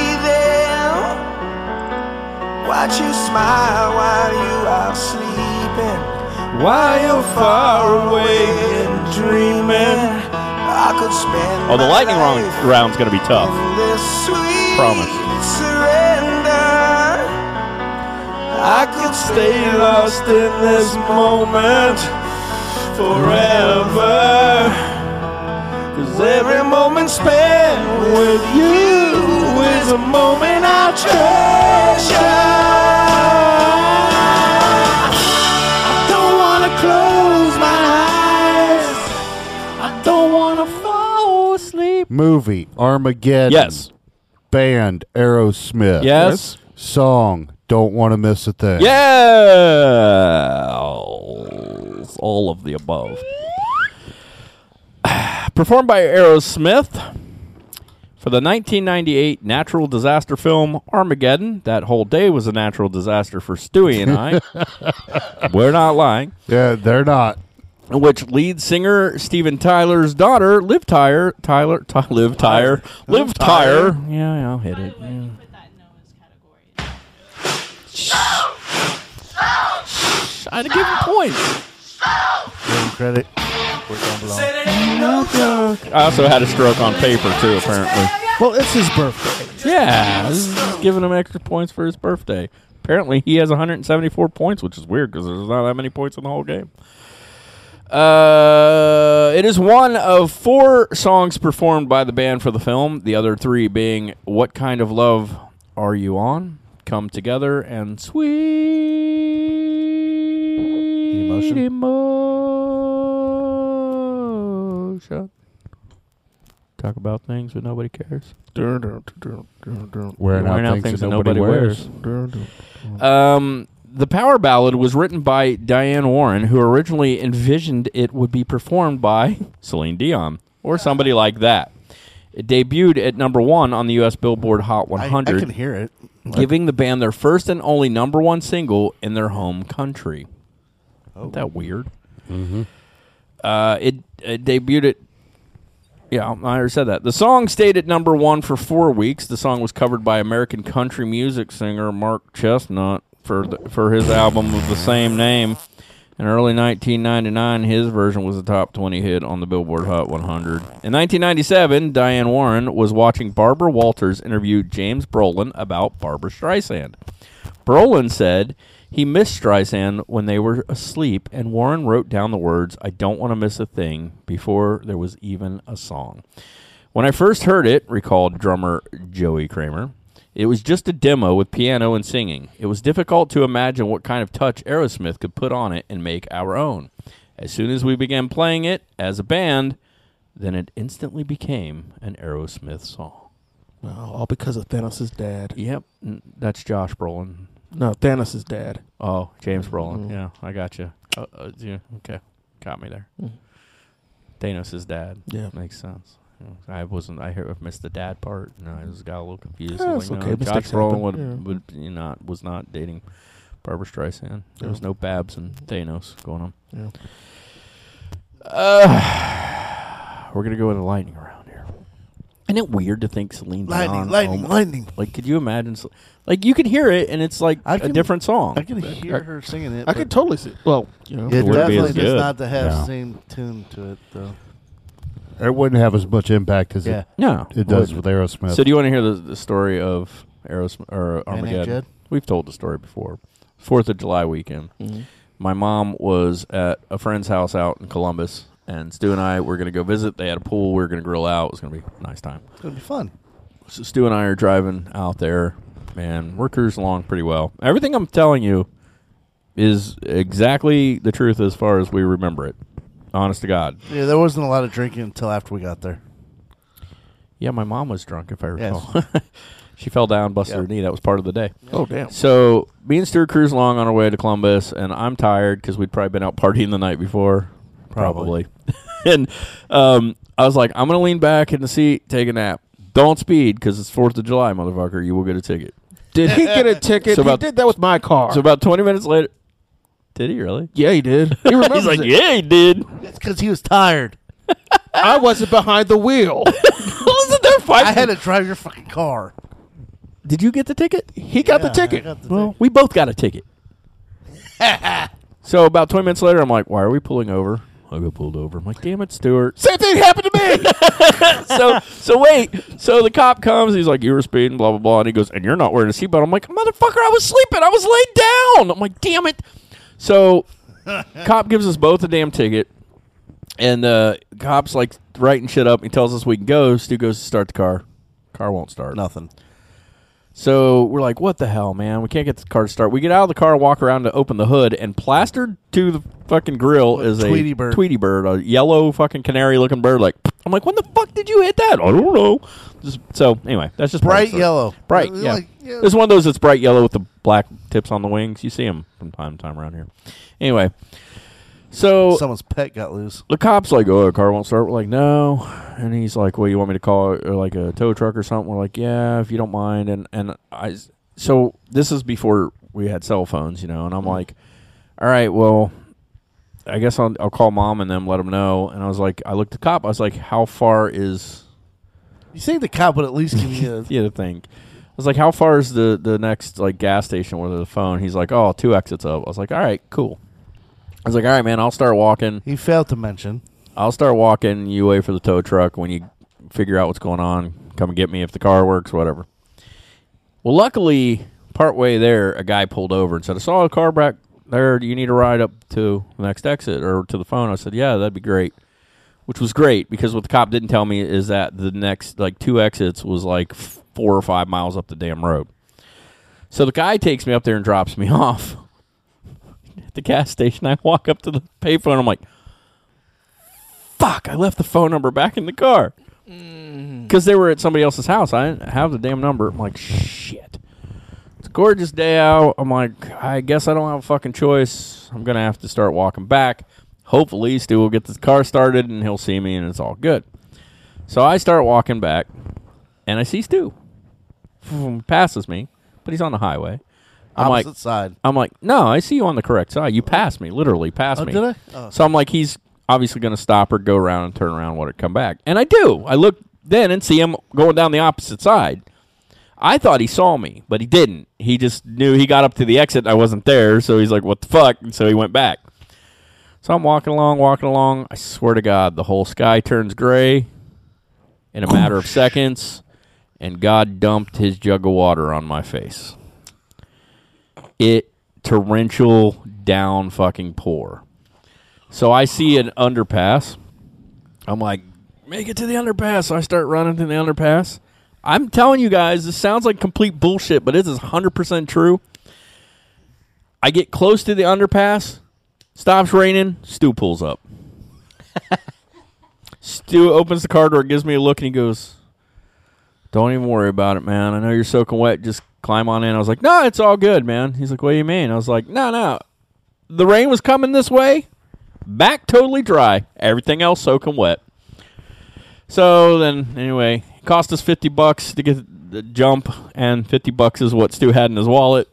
Watch you smile while you are sleeping. While you're far away and dreaming. I could spend Oh, the lightning round round's to be tough. Promise. surrender. I could stay lost in this moment forever. Cause every moment spent with you is a moment I treasure. Movie Armageddon. Yes. Band Aerosmith. Yes. Song Don't Want to Miss a Thing. Yeah. All of the above. Performed by Aerosmith for the 1998 natural disaster film Armageddon. That whole day was a natural disaster for Stewie and I. We're not lying. Yeah, they're not. In which lead singer Steven Tyler's daughter, Liv Tyler, Tyler, Ty, Liv Tyler, Liv Tyler. Yeah, yeah, I'll hit it. yeah. I had to give him points. Give him credit. Where it don't belong. I also had a stroke on paper too, apparently. Well, it's his birthday. Yeah, this is giving him extra points for his birthday. Apparently, he has 174 points, which is weird because there's not that many points in the whole game. Uh, it is one of four songs performed by the band for the film. The other three being "What Kind of Love Are You On," "Come Together," and "Sweet Emotion. Emotion." Talk about things that nobody cares. Wearing out things that nobody wears. Um, the power ballad was written by Diane Warren, who originally envisioned it would be performed by Celine Dion or somebody like that. It debuted at number one on the U.S. Billboard Hot I, I 100, can hear it. giving the band their first and only number one single in their home country. Isn't that weird? Mm-hmm. Uh, it, it debuted at. Yeah, I already said that. The song stayed at number one for four weeks. The song was covered by American country music singer Mark Chesnutt for the, for his album of the same name. In early 1999, his version was a top 20 hit on the Billboard Hot 100. In 1997, Diane Warren was watching Barbara Walters interview James Brolin about Barbra Streisand. Brolin said he missed Streisand when they were asleep, and Warren wrote down the words, I don't want to miss a thing, before there was even a song. When I first heard it, recalled drummer Joey Kramer, it was just a demo with piano and singing. It was difficult to imagine what kind of touch Aerosmith could put on it and make our own. As soon as we began playing it as a band, then it instantly became an Aerosmith song. Well, all because of Thanos' dad. Yep, n- that's Josh Brolin. No, Thanos' dad. Oh, James Brolin. Mhm. Yeah, I got you. Uh, uh, yeah, okay, got me there. Mhm. Thanos' dad. Yeah. makes sense. Yeah, I wasn't. I heard, I missed the dad part. No, I just got a little confused. Yeah, I it's was like, okay. no, Josh Mistakes Brolin happen. would, Yeah. would you not was not dating Barbra Streisand. There was no Babs and Thanos going on. Yeah. Uh, we're gonna go into lightning round here. Isn't it weird to think Celine Lightning, Dion? lightning, lightning. Like, could you imagine? Cel- Like, you can hear it, and it's like I a can- different song. I can hear her singing it. I but could totally see. Well, you know, It wouldn't be definitely as does good. not to have No. same tune to it though. It wouldn't have as much impact as Yeah. it, No, it does with Aerosmith. So, do you want to hear the, the story of Aerosmith or Ain't Armageddon? Jed? We've told the story before. Fourth of July weekend. Mhm. My mom was at a friend's house out in Columbus, and Stu and I were going to go visit. They had a pool. We were going to grill out. It was going to be a nice time. It's gonna be fun. So Stu and I are driving out there, and we're cruising along pretty well. Everything I'm telling you is exactly the truth as far as we remember it. Honest to God. Yeah, there wasn't a lot of drinking until after we got there. Yeah, my mom was drunk, if I recall. she fell down, busted her knee. That was part of the day. Oh, damn. So me and Stuart cruise along on our way to Columbus, and I'm tired because we'd probably been out partying the night before, probably. and um, I was like, I'm gonna lean back in the seat, take a nap. Don't speed because it's Fourth of July, motherfucker. You will get a ticket. Did he get a ticket? So he did that with my car. So about 20 minutes later, did he really? yeah, he did. He remembers He's like, it. yeah, he did. It's because he was tired. I wasn't behind the wheel. Wasn't there five? I had to drive your fucking car. Did you get the ticket? He got the Yeah, I ticket. got the Well, we both got a ticket. so about 20 minutes later, I'm like, why are we pulling over? I got pulled over. I'm like, damn it, Stuart. Same thing happened to me. so so wait. So the cop comes. He's like, you were speeding, blah blah blah, and he goes, and you're not wearing a seatbelt. I'm like, motherfucker, I was sleeping. I was laid down. I'm like, damn it. So cop gives us both a damn ticket, and uh, cop's like writing shit up. He tells us we can go. Stu goes to start the car. Car won't start. Nothing. So we're like, what the hell, man? We can't get the car to start. We get out of the car, walk around to open the hood, and plastered to the fucking grill is Tweety a bird. Tweety bird, a yellow fucking canary looking bird. Like, I'm like, when the fuck did you hit that? I don't know. Just, so anyway, that's just part of the Bright yellow. Bright, Uh, yeah. like, yeah. One of those that's bright yellow with the black tips on the wings. You see them from time to time around here. Anyway, so Someone's pet got loose. the cop's like, "Oh, the car won't start." We're like, "No," and he's like, "Well, you want me to call or like a tow truck or something?" We're like, "Yeah, if you don't mind." And and I, so this is before we had cell phones, you know, and I'm like, "All right, well, I guess I'll I'll call mom and them, let them know." And I was like, I looked at the cop. I was like, "How far is?" You think the cop would at least give me a the other thing. I was like, "How far is the the next like gas station where the phone?" He's like, oh, two exits up." I was like, "All right, cool." I was like, "All right, man, I'll start walking." He failed to mention. I'll start walking. You wait for the tow truck. When you figure out what's going on, come and get me if the car works, whatever. Well, luckily, partway there, a guy pulled over and said, "I saw a car back there. Do you need a ride up to the next exit or to the phone?" I said, "Yeah, that'd be great." Which was great because what the cop didn't tell me is that the next like two exits was like four or five miles up the damn road. So the guy takes me up there and drops me off at the gas station. I walk up to the payphone. I'm like, fuck, I left the phone number back in the car. Mm. Because they were at somebody else's house. I didn't have the damn number. I'm like, shit. Gorgeous day out. I'm like, I guess I don't have a fucking choice. I'm to have to start walking back. Hopefully, Stu will get this car started and he'll see me and it's all good. So I start walking back and I see Stu. Passes me, but he's on the highway. I'm Opposite like, side. I'm like, no, I see you on the correct side. You passed me, literally passed Oh, me. did I? Oh. So I'm like, he's obviously going to stop or go around and turn around, want to come back, and I do. I look then and see him going down the opposite side. I thought he saw me, but he didn't. He just knew he got up to the exit. I wasn't there, so he's like, "What the fuck?" And so he went back. So I'm walking along, walking along. I swear to God, the whole sky turns gray in a matter of seconds, and God dumped His jug of water on my face. It torrential down fucking pour. So I see an underpass. I'm like, make it to the underpass. So I start running to the underpass. I'm telling you guys, this sounds like complete bullshit, but it is 100% true. I get close to the underpass, stops raining, Stu pulls up. Stu opens the car door, gives me a look, and he goes, Don't even worry about it, man. I know you're soaking wet. Just climb on in. I was like, No, it's all good, man. He's like, What do you mean? I was like, No, no. The rain was coming this way, back totally dry, everything else soaking wet. So then, anyway, cost us 50 bucks to get the jump, and 50 bucks is what Stu had in his wallet.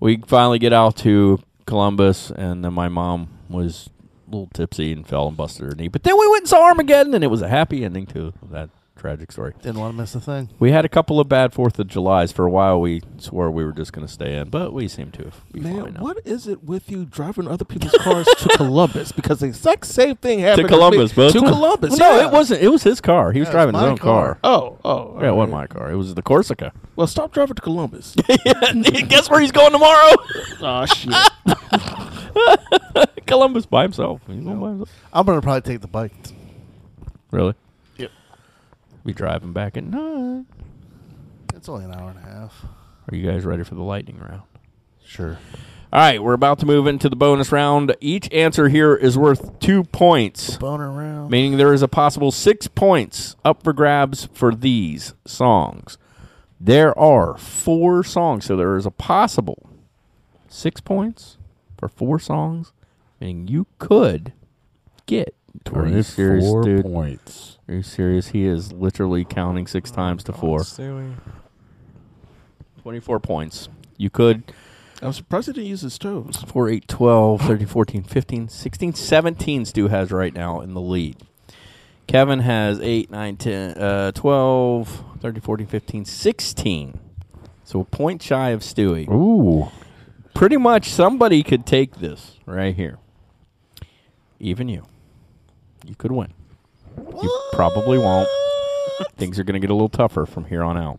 We finally get out to Columbus, and then my mom was a little tipsy and fell and busted her knee. But then we went and saw Armageddon, and it was a happy ending to that tragic story. Didn't want to miss a thing. We had a couple of bad Fourth of Julys. For a while, we swore we were just going to stay in, but we seem to have Man, what is it with you driving other people's cars to Columbus? Because the exact same thing happened To Columbus, me. to. Columbus. Well, no, yeah. it wasn't. It was his car. He was Yeah, driving his own car. car. Oh, oh, yeah, it wasn't my car. It was the Corsica. Well, stop driving to Columbus. Guess where he's going tomorrow? oh shit! Columbus by himself. He's going by himself. I'm gonna probably take the bike. Really? Yep. We driving back at night. It's only an hour and a half. Are you guys ready for the lightning round? Sure. All right, we're about to move into the bonus round. Each answer here is worth two points. Boner round. Meaning there is a possible six points up for grabs for these songs. There are four songs, so there is a possible six points for four songs, meaning you could get. Are you serious, 24 dude? points. Are you serious? He is literally counting six times to four. Stewie. 24 points. You could. I'm surprised he didn't use his toes. 4, 8, 12, 13, 14, 15, 16, 17 Stu has right now in the lead. Kevin has 8, 9, 10, uh, 12, 13, 14, 15, 16. So a point shy of Stewie. Ooh. Pretty much somebody could take this right here. Even you. You could win. You probably won't. Things are going to get a little tougher from here on out.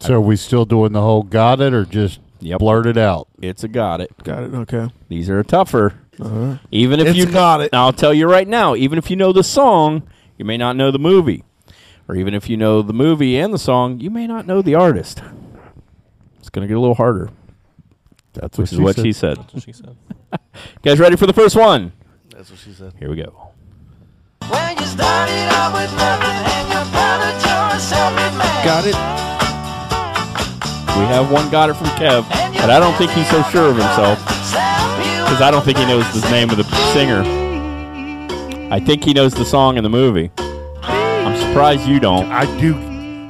So are we still doing the whole got it or just blurt it out? It's a got it. Got it. Okay. These are tougher. Uh-huh. Even if It's you got it. I'll tell you right now. Even if you know the song, you may not know the movie, or even if you know the movie and the song, you may not know the artist. It's going to get a little harder. That's which what is she what said. she said. That's what she said. Guys, ready for the first one? That's what she said. Here we go. When you started out with nothing and you found that you're a self-made man. Got it. We have one got it from Kev, but I don't think he's so sure of himself because I don't think he knows the name of the singer. I think he knows the song in the movie. I'm surprised you don't. I do.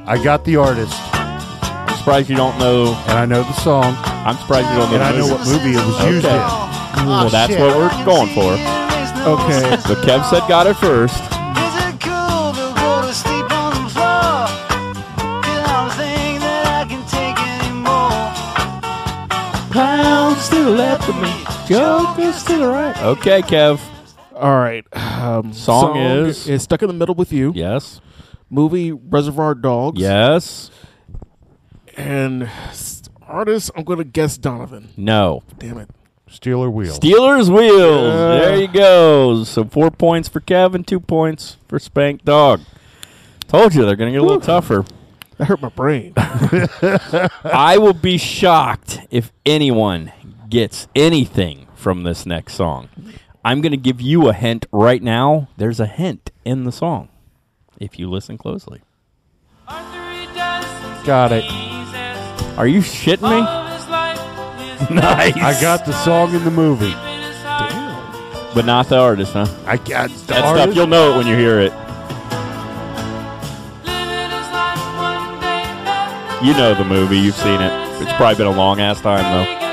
I got the artist. I'm surprised you don't know. And I know the song. I'm surprised you don't know. And the I know movie. what movie it was used Okay. in. Well, that's what we're going for. Okay. So Kev said got it first. The left of me, jokers to the right. Okay, Kev. All right. Um, Song is- is stuck in the middle with you. Yes. Movie Reservoir Dogs. Yes. And s- artist, I'm gonna guess Donovan. No. Damn it. Steeler wheel. Steelers wheels. Yeah. There you go. So four points for Kevin, two points for Spank Dog. Told you they're going to get a little tougher. That hurt my brain. I will be shocked if anyone gets anything from this next song. I'm going to give you a hint right now. There's a hint in the song if you listen closely. Got it. Are you shitting me? nice. I got the song in the movie. But not the artist, huh? I got the that artist. stuff. You'll know it when you hear it. You know the movie. You've seen it. It's probably been a long ass time though.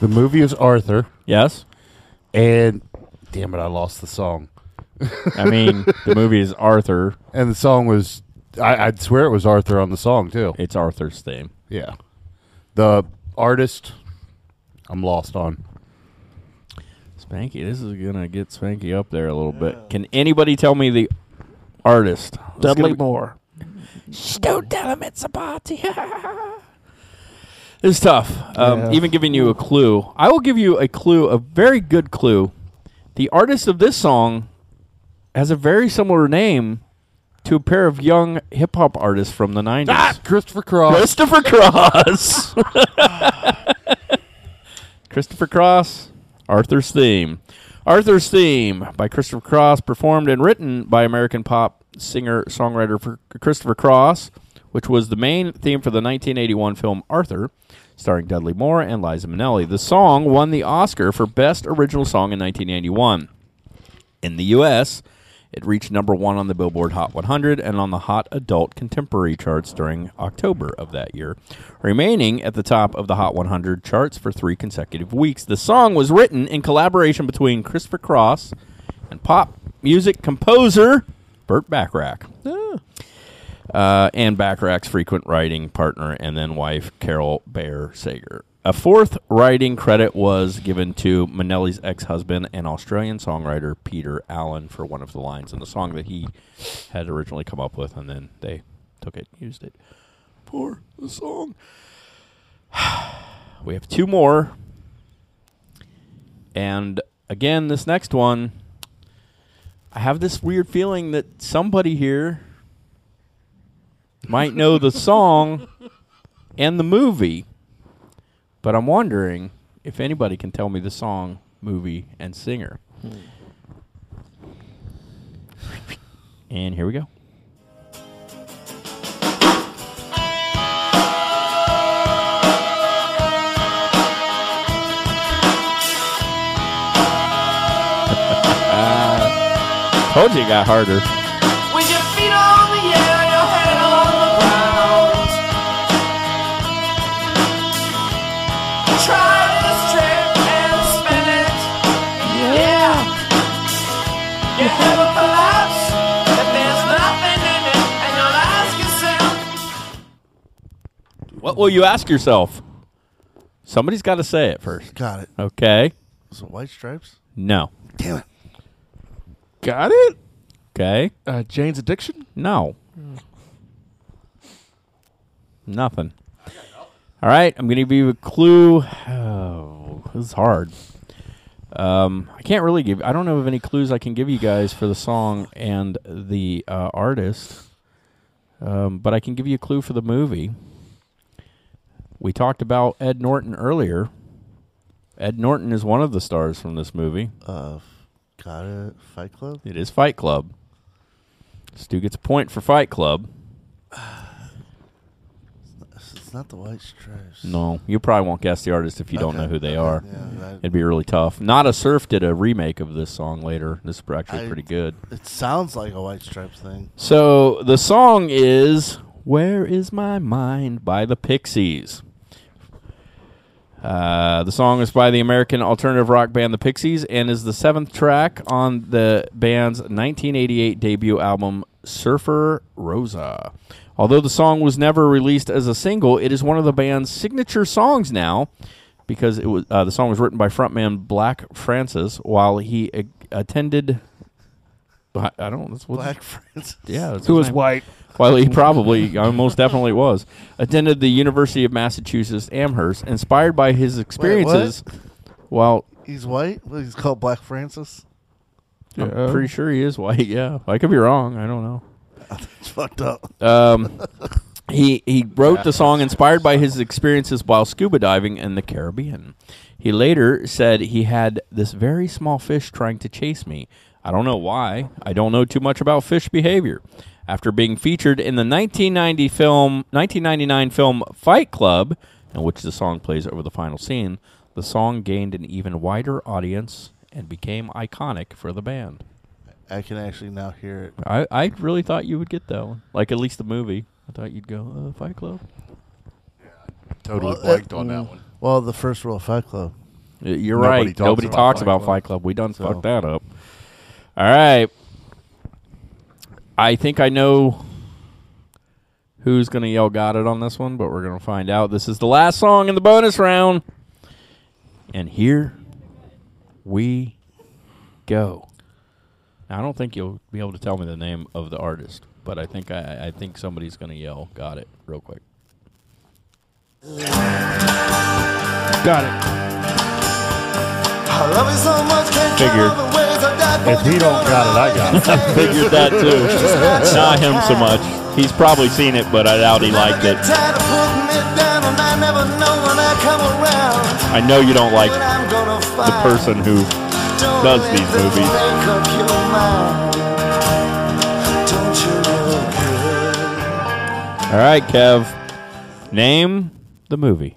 The movie is Arthur. Yes. And damn it, I lost the song. I mean, the movie is Arthur. And the song was I, I'd swear it was Arthur on the song too. It's Arthur's theme. Yeah. The artist I'm lost on. Spanky, this is gonna get Spanky up there a little bit. Can anybody tell me the artist? It's Dudley gonna be- Moore. Don't tell him it's a party. It's tough. Um, Yeah. Even giving you a clue, I will give you a clue, a very good clue. The artist of this song has a very similar name to a pair of young hip hop artists from the nineties. Ah, Christopher Cross. Christopher Cross. Christopher Cross, Arthur's Theme. Arthur's Theme by Christopher Cross, performed and written by American pop singer songwriter for Christopher Cross, which was the main theme for the 1981 film Arthur, starring Dudley Moore and Liza Minnelli. The song won the Oscar for Best Original Song in 1981. In the U.S., it reached number one on the Billboard Hot 100 and on the Hot Adult Contemporary charts during October of that year, remaining at the top of the Hot 100 charts for three consecutive weeks. The song was written in collaboration between Christopher Cross and pop music composer Burt Bacharach. Ah. Uh, and Bacharach's frequent writing partner and then wife, Carol Bayer Sager. A fourth writing credit was given to Minnelli's ex-husband and Australian songwriter Peter Allen for one of the lines in the song that he had originally come up with, and then they took it, used it for the song. we have two more, and again, this next one, I have this weird feeling that somebody here might know the song and the movie, but I'm wondering if anybody can tell me the song, movie, and singer. And here we go. Ah. Told you it got harder. What will you ask yourself? Somebody's got to say it first. Got it. Okay. Was it White Stripes? No. Damn it. Got it. Okay. Uh, Jane's Addiction. No. Nothing. All right, I'm going to give you a clue. Oh, this is hard. Um, I can't really give. I don't know of any clues I can give you guys for the song and the uh, artist, um, but I can give you a clue for the movie. We talked about Ed Norton earlier. Ed Norton is one of the stars from this movie. Uh, got it. Fight Club. It is Fight Club. Stu gets a point for Fight Club. It's not the White Stripes. No, you probably won't guess the artist if you don't know who they are. yeah, It'd be really tough. Not a Surf did a remake of this song later. This is actually I- pretty good. It sounds like a White Stripes thing. So the song is "Where Is My Mind" by the Pixies. Uh, the song is by the American alternative rock band The Pixies and is the seventh track on the band's 1988 debut album Surfer Rosa. Although the song was never released as a single, it is one of the band's signature songs now because it was uh, the song was written by frontman Black Francis while he uh, attended. I I don't. That's what, Black Francis. Yeah, that's Who his was name. white. Well, he probably, uh, most definitely was. Attended the University of Massachusetts Amherst, inspired by his experiences. while He's white. Well, he's called Black Francis. I'm pretty sure he is white. Yeah, I could be wrong. I don't know. It's fucked up. Um, he he wrote the song inspired by his experiences while scuba diving in the Caribbean. He later said he had this very small fish trying to chase me. I don't know why. I don't know too much about fish behavior. After being featured in the 1990 film 1999 film Fight Club, in which the song plays over the final scene, the song gained an even wider audience and became iconic for the band. I can actually now hear it. I, I really thought you would get that one. Like at least the movie. I thought you'd go uh, Fight Club. Yeah, Totally Well, blanked uh, on that mm, one. Well, the first rule of Fight Club. You're Nobody right. talks Nobody about talks Fight about Club. Fight Club. We done So- fucked that up. All right. I think I know who's going to yell "Got it" on this one, but we're going to find out. This is the last song in the bonus round, and here we go. Now, I don't think you'll be able to tell me the name of the artist, but I think I, I think somebody's going to yell "Got it" real quick. Got it. I love you so much, can't count Figured. All the ways I died for If he don't got it, I got it. I figured that too. Not him so much. He's probably seen it, but I doubt he liked it. Tired of putting it down, and I know when I come around. I know you don't like When I'm gonna the person who Don't does these movies. Make up your mind. Don't you look good? All right, Kev. Name the movie.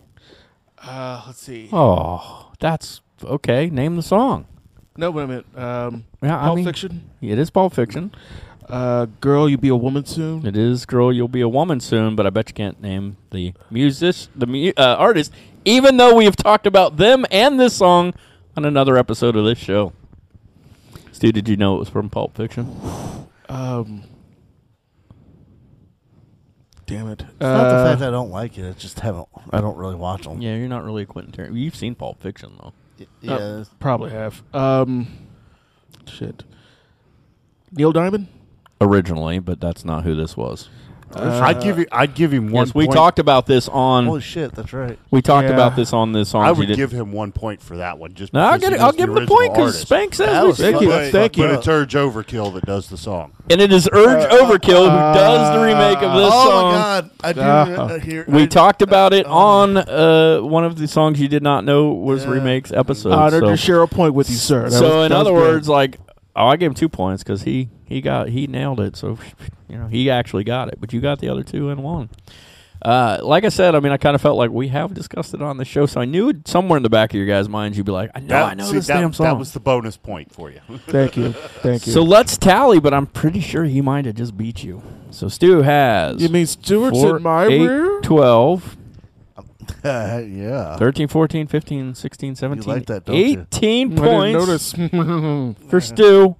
Uh, let's see. Oh, that's okay. Name the song. No, wait a minute. Um, Yeah, I Pulp mean- Fiction. It is Pulp Fiction. Uh, girl, you'll be a woman soon. It is Girl, You'll Be a Woman Soon, but I bet you can't name the music, the mu- uh, artist, even though we have talked about them and this song on another episode of this show. Stu, did you know it was from Pulp Fiction? Um, Damn it! It's not the Uh, fact that I don't like it. I just haven't. I don't really watch them. Yeah, you're not really a Quentin Tarantino. You've seen Pulp Fiction though. Yeah. Uh, probably have. Um, shit. Neil Diamond. Originally, but that's not who this was. I'd give you. I'd give him one. Yes, we point. talked about this on. Holy shit, that's right. We talked Yeah. about this on this song. I would give him one point for that one. Just No, I'll get it- I'll give him the point because artist. Spank says That we was should. But, thank you. but it's Urge Overkill that does the song. And it is Urge Overkill who does the remake of this song. oh song. my god, I do Uh, uh, hear. We I- talked about it on uh, one of the songs you did not know was Yeah. remakes episode. Honored so to share a point with you, sir. That so was- in other great. words, like, oh, I gave him two points because he he got he nailed it. So you know he actually got it, but you got the other two and one. Uh, like I said, I mean, I kind of felt like we have discussed it on the show, so I knew somewhere in the back of your guys' minds you'd be like, I know, That- I know see, this that, damn song. That was the bonus point for you. thank you, thank you. so let's tally, but I'm pretty sure he might have just beat you. So Stu has. you mean Stewart's four, in my eight, rear? 12, yeah. 13, 14, 15, 16, 17, like that, don't you? 18 I didn't points notice. for Stu.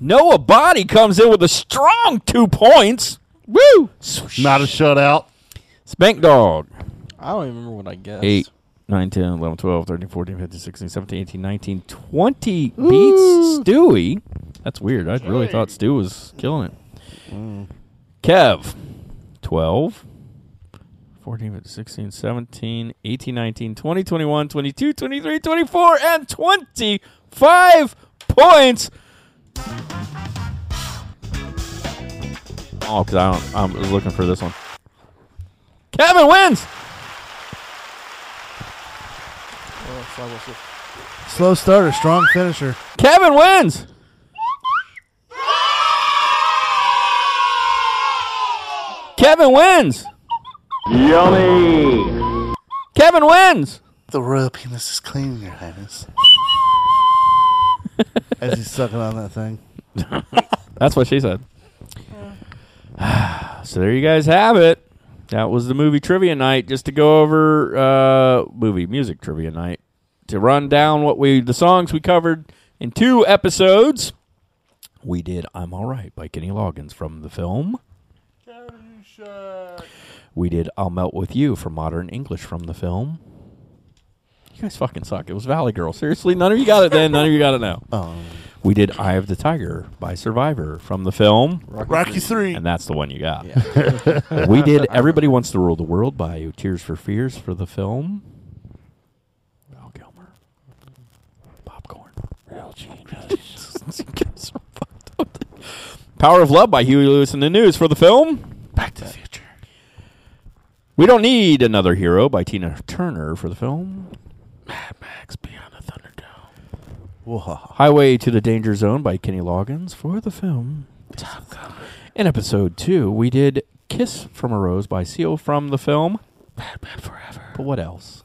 Noah Body comes in with a strong two points. Woo! Not a shutout. Spank Dog. I don't even remember what I guessed. 8, 9, 10, 11, 12, 13, 14, 15, 16, 17, 18, 19, 20 beats Stewie. That's weird. I really thought Stu was killing it. Mm. Kev, 12, 14, 15, 16, 17, 18, 19, 20, 21, 22, 23, 24, and 25 points. Oh, because I don't. I was looking for this one. Kevin wins. Slow starter, strong finisher. Kevin wins. Kevin wins. Yummy. Kevin wins. The royal penis is clean, Your Highness. As he's sucking on that thing. That's what she said. so there you guys have it. That was the movie trivia night. Just to go over uh, movie music trivia night to run down what we the songs we covered in two episodes. We did "I'm All Right" by Kenny Loggins from the film. We did "I'll Melt with You" for Modern English from the film. You guys fucking suck. It was Valley Girl. Seriously, none of you got it then. None of you got it now. Oh. We did "Eye of the Tiger" by Survivor from the film Rocky Three. and that's the one you got. we did "Everybody Wants to Rule the World" by Tears for Fears for the film. Val Kilmer, popcorn, real genius. Power of Love by Huey Lewis and the News for the film. Back to the Future. We Don't Need Another Hero by Tina Turner for the film. Mad Max Beyond the Thunderdome. Whoa. Highway to the Danger Zone by Kenny Loggins for the film. Top Gun. In episode two, we did Kiss from a Rose by Seal from the film. Batman Forever. But what else?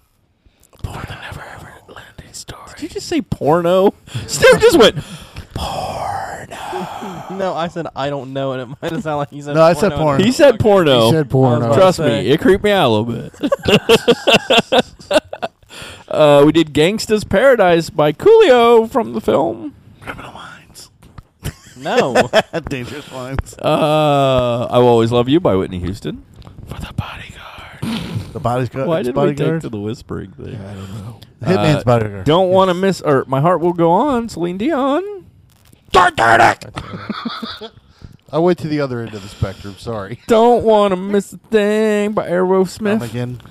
Than ever ever landing story. Did you just say porno? Steve just went. No, I said I don't know, and it might have sounded like he said. No, I said porno. porno. He said porno. He said porno. Trust I was about to me, it creeped me out a little bit. uh, we did Gangsta's Paradise by Coolio from the film. Criminal Minds. No. Dangerous Minds. Uh, I Will Always Love You by Whitney Houston. For the bodyguard. The bodyguard. Why it's did we bodyguard? take to the whispering thing? I don't know. Hitman's bodyguard. Don't want to miss, or My Heart Will Go On, Celine Dion. I went to the other end of the spectrum. Sorry. Don't want to miss a thing by Aerosmith. Come again.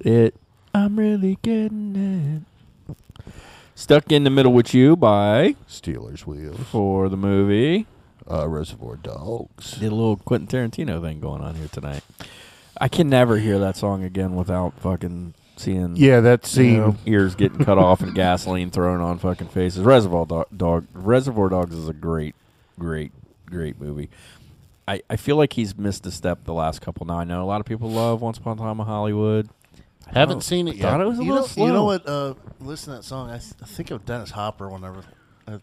It. I'm really getting it. Stuck in the Middle with You by Stealers Wheels. for the movie. Uh, Reservoir Dogs. Did a little Quentin Tarantino thing going on here tonight. I can never hear that song again without fucking seeing Yeah, that you scene. know, ears getting cut off and gasoline thrown on fucking faces. Reservoir Dog, Dog Reservoir Dogs is a great, great, great movie. I, I feel like he's missed a step the last couple. Now I know a lot of people love Once Upon a Time in Hollywood. I Haven't thought- seen it Thought yet. it was a You little know, slow. you know what? Uh, listen to that song. I, th- I think of Dennis Hopper whenever I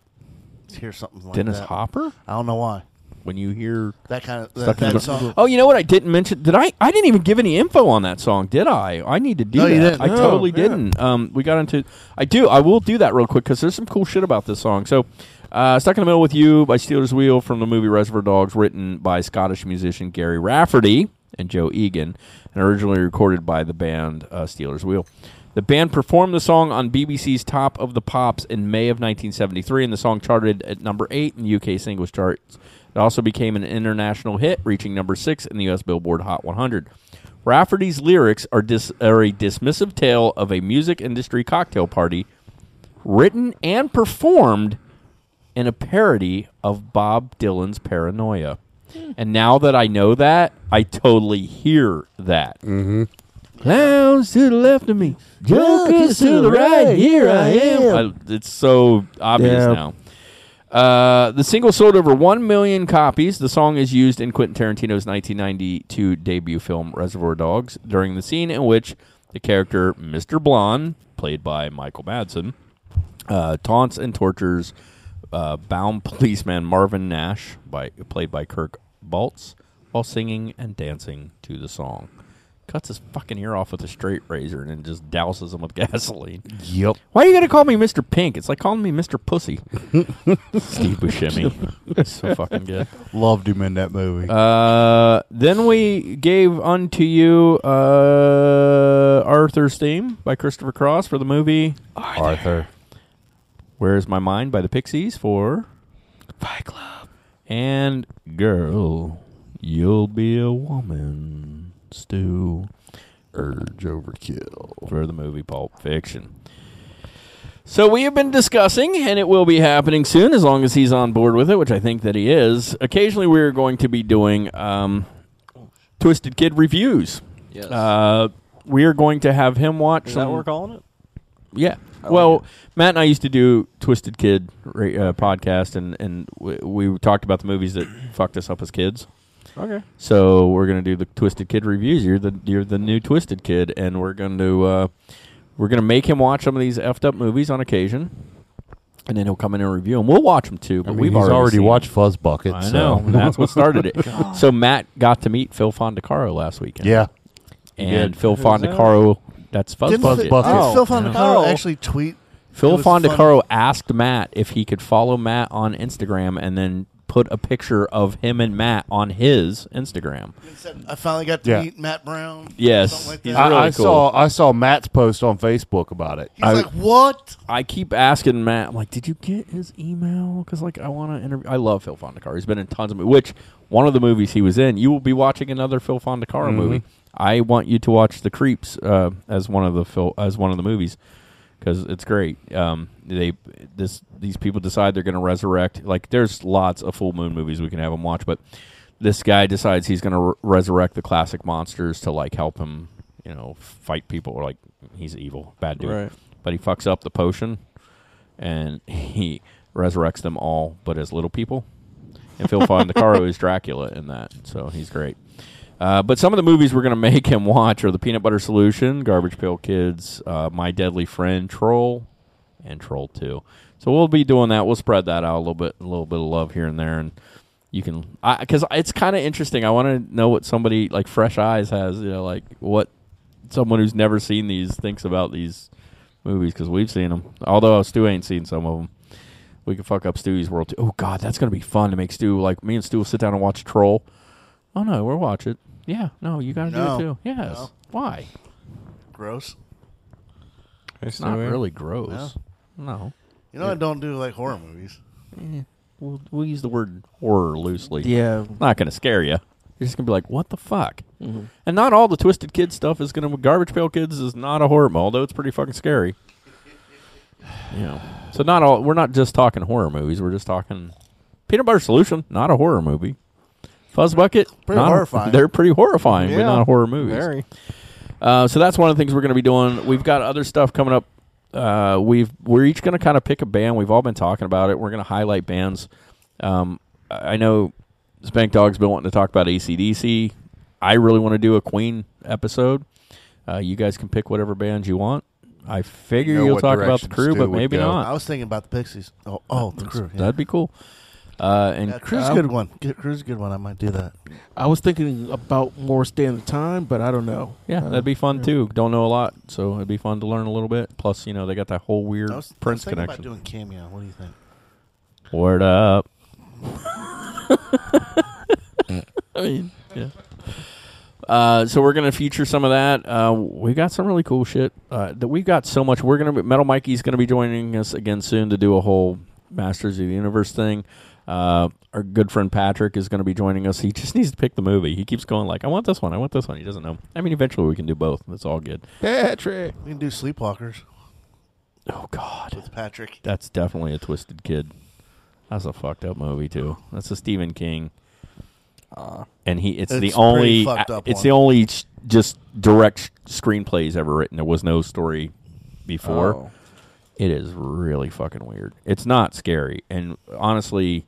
hear something like Dennis that. Dennis Hopper? I don't know why. When you hear That kind of that, that song. Oh, you know what? I didn't mention. Did I? I didn't even give any info on that song, did I? I need to do No, that. I No, totally yeah. didn't. Um, we got into. I do. I will do that real quick because there's some cool shit about this song. So, uh, "Stuck in the Middle with You" by Stealers Wheel from the movie Reservoir Dogs, written by Scottish musician Gerry Rafferty. and Joe Egan, and originally recorded by the band uh, Stealers Wheel. The band performed the song on BBC's Top of the Pops in May of 1973, and the song charted at number eight in the UK singles charts. It also became an international hit, reaching number six in the US Billboard Hot 100. Rafferty's lyrics are, dis- are a dismissive tale of a music industry cocktail party, written and performed in a parody of Bob Dylan's Paranoia. And now that I know that, I totally hear that. Mm-hmm. Clowns to the left of me, jokers to the right. Here I am. I- it's so obvious Yeah. now. Uh, the single sold over 1 million copies. The song is used in Quentin Tarantino's 1992 debut film Reservoir Dogs during the scene in which the character Mr. Blonde, played by Michael Madsen, uh, taunts and tortures uh, bound policeman Marvin Nash, by, played by Kirk Baltz, while singing and dancing to the song. Cuts his fucking ear off with a straight razor and then just douses him with gasoline. Yep. Why are you gonna call me Mr. Pink? It's like calling me Mr. Pussy. Steve Buscemi. so fucking good. Loved him in that movie. Uh, then we gave unto you uh, Arthur's theme by Christopher Cross for the movie Arthur. Where's My Mind by the Pixies for Fight Club. and Girl, You'll Be a Woman, Stu. Urge Overkill. For the movie Pulp Fiction. So we have been discussing, and it will be happening soon, as long as he's on board with it, which I think that he is. Occasionally, we're going to be doing um, Twisted Kid reviews. Yes. Uh, we are going to have him watch. Is that some- what we're calling it? Yeah. I like well, Matt and I used to do Twisted Kid uh, podcast, and and we, we talked about the movies that fucked us up as kids. Okay. So we're gonna do the Twisted Kid reviews. You're the you're the new Twisted Kid, and we're going to uh, we're gonna make him watch some of these effed up movies on occasion, and then he'll come in and review them. We'll watch them too, but I mean, we've he's already, already seen watched them. Fuzz Bucket. I so. know that's what started it. so Matt got to meet Phil Fondacaro last weekend. Yeah. And did. Phil Who's that? Fondacaro. That's Fuzz Didn't Bucket. Phil- Bucket. Phil Fondacaro actually tweet- Phil it was fun- Fondacaro asked Matt if he could follow Matt on Instagram and then put a picture of him and Matt on his Instagram. I finally got to Yeah. meet Matt Brown. Yes, something like he's that. really I, I cool. saw I saw Matt's post on Facebook about it. He's like, what? I keep asking Matt, I'm like, did you get his email? Because like, I want to interview. I love Phil Fondacaro. He's been in tons of movies. Which one of the movies he was in, you will be watching another Phil Fondacaro Mhm. movie. I want you to watch The Creeps uh, as one of the Phil as one of the movies because it's great. Um, they this these people decide they're going to resurrect. Like, there's lots of full moon movies we can have them watch, but this guy decides he's going to re- resurrect the classic monsters to like help him, you know, fight people. Or like he's evil, bad dude, Right. but he fucks up the potion, and he resurrects them all, but as little people. And Phil Fondacaro is Dracula in that, so he's great. Uh, but some of the movies we're going to make him watch are The Peanut Butter Solution, Garbage Pail Kids, uh, My Deadly Friend, Troll, and Troll Two. So we'll be doing that. We'll spread that out a little bit, a little bit of love here and there, and you can because it's kind of interesting. I want to know what somebody like Fresh Eyes has, you know, like what someone who's never seen these thinks about these movies because we've seen them. Although Stu ain't seen some of them. We can fuck up Stewie's world too. Oh God, that's gonna be fun to make Stu like me and Stu will sit down and watch Troll. Oh no, we'll watch it. Yeah, no, you gotta No. do it too. Yes. No. Why? Gross. It's not really gross. No. You know, I don't do like horror movies. Eh, we'll, we'll use the word horror loosely. Yeah. Not going to scare you. You're just going to be like, what the fuck? Mhm. And not all the Twisted Kid stuff is going to. Garbage Pail Kids is not a horror, movie, although it's pretty fucking scary. You know. So not all. We're not just talking horror movies. We're just talking Peanut Butter Solution, not a horror movie. Fuzz Bucket, Pretty not- horrifying. They're pretty horrifying, but Yeah, not horror movies. very. Uh, so that's one of the things we're going to be doing. We've got other stuff coming up. Uh, we've we're each going to kind of pick a band. We've all been talking about it. We're going to highlight bands. Um, I know Spank Dog's been wanting to talk about ACDC. I really want to do a Queen episode. Uh, you guys can pick whatever bands you want. I figure you'll what talk about the crew, but maybe go. not. I was thinking about the Pixies. Oh, oh, the crew. yeah. That'd be cool. Uh, and Yeah, Crew's a good one. Get- Crew's a good one. I might do that. I was thinking about more standard time, but I don't know. Yeah, Uh, that'd be fun too. Don't know a lot, so it'd be fun to learn a little bit. Plus, you know, they got that whole weird I was, I was Prince thinking connection. about doing cameo. What do you think? Word up. I mean, yeah. Uh, so we're gonna feature some of that. Uh, we got some really cool shit. Uh, that we've got so much. We're gonna be, Metal Mikey's gonna be joining us again soon to do a whole Masters of the Universe thing. Uh, our good friend Patrick is going to be joining us. He just needs to pick the movie. He keeps going like, "I want this one. I want this one." He doesn't know. I mean, eventually we can do both. That's all good. Patrick. We can do Sleepwalkers. Oh God, with Patrick. That's definitely a twisted kid. That's a fucked up movie too. That's a Stephen King. and he it's, It's the pretty only fucked up it's one. the only sh- just direct sh- screenplays ever written. There was no story before. Oh. It is really fucking weird. It's not scary, and honestly,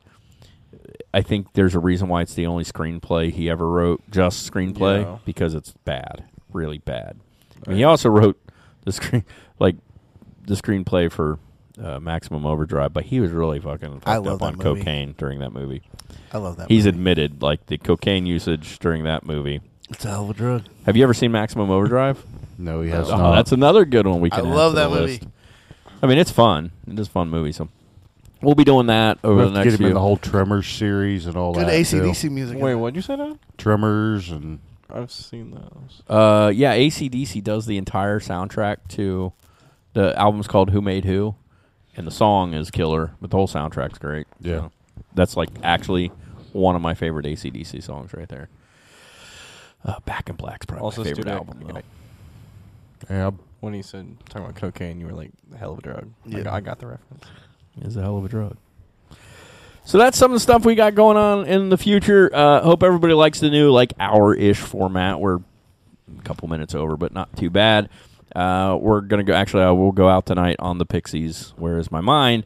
I think there's a reason why it's the only screenplay he ever wrote. Just screenplay Yeah. because it's bad, really bad. I mean, he also wrote the screen like the screenplay for uh, Maximum Overdrive, but he was really fucking fucked up on movie. cocaine during that movie. I love that He's movie. admitted like the cocaine usage during that movie. It's a hell of a drug. Have you ever seen Maximum Overdrive? No, he has oh, not. That's another good one we can. add love that movie. list. I mean, it's fun. It is a fun movie. So we'll be doing that over We'll the have to next get him in the whole Tremors series and all Good that. AC/DC too. music. Wait, what'd you say now? Tremors and I've seen those. Uh, yeah, ACDC does the entire soundtrack to the album's called Who Made Who, and the song is killer, but the whole soundtrack's great. Yeah. So that's like actually one of my favorite ACDC songs right there. Uh, Back in Black's probably Also, my favorite stupid, album though. yeah, When he said talking about cocaine, you were like, "Hell of a drug." Yeah. Like, I got the reference. is a hell of a drug. So that's some of the stuff we got going on in the future. Uh, hope everybody likes the new like hour ish format. We're a couple minutes over, but not too bad. Uh, we're gonna go. Actually, I will go out tonight on the Pixies. Where is my mind?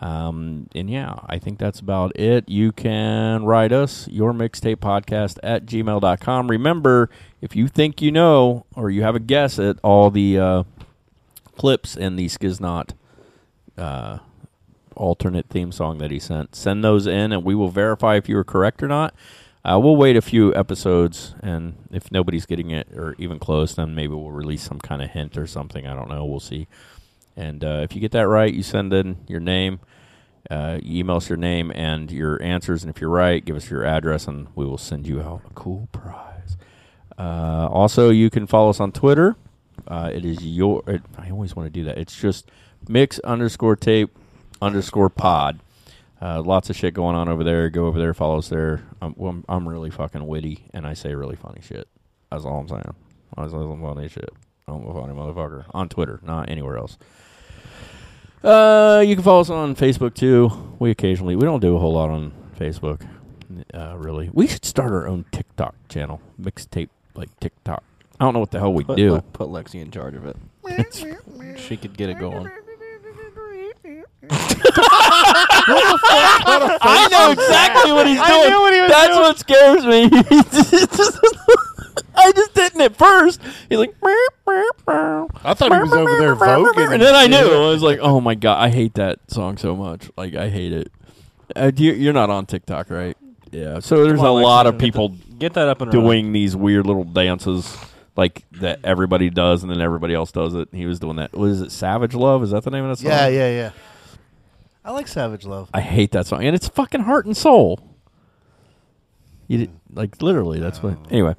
Um, and yeah, I think that's about it. You can write us your mixtape podcast at gmail.com. Remember, if you think you know or you have a guess at all the uh, clips in the Skiznot uh, alternate theme song that he sent. Send those in, and we will verify if you are correct or not. Uh, we'll wait a few episodes, and if nobody's getting it or even close, then maybe we'll release some kind of hint or something. I don't know. We'll see. And uh, if you get that right, you send in your name. Uh, you email us your name and your answers, and if you're right, give us your address, and we will send you out a cool prize. Uh, also, you can follow us on Twitter. Uh, it is your. It, I always want to do that. It's just mix underscore tape underscore pod. Uh, lots of shit going on over there. Go over there, follow us there. I'm, well, I'm, I'm really fucking witty, and I say really funny shit. That's all I'm saying. I say some funny shit. I'm a funny motherfucker on Twitter, not anywhere else. Uh, you can follow us on Facebook too. We occasionally we don't do a whole lot on Facebook. Uh, really, we should start our own TikTok channel, mixtape like TikTok. I don't know what the hell we Put, do. Le- put Lexi in charge of it. she could get it going. I know exactly what he's doing. I knew what he was That's doing. what scares me. I just didn't at first. He's like, I thought he was over there voguing. and then I knew. I was like, oh my god, I hate that song so much. Like, I hate it. Uh, do you, you're not on TikTok, right? Yeah. So there's Come a on, lot Lexi, of get the- people get that up and doing running. these weird little dances. Like that everybody does, and then everybody else does it. He was doing that. What is it? Savage Love? Is that the name of that song? Yeah, yeah, yeah. I like Savage Love. I hate that song, and it's fucking heart and soul. You did, like literally. That's what. Anyway,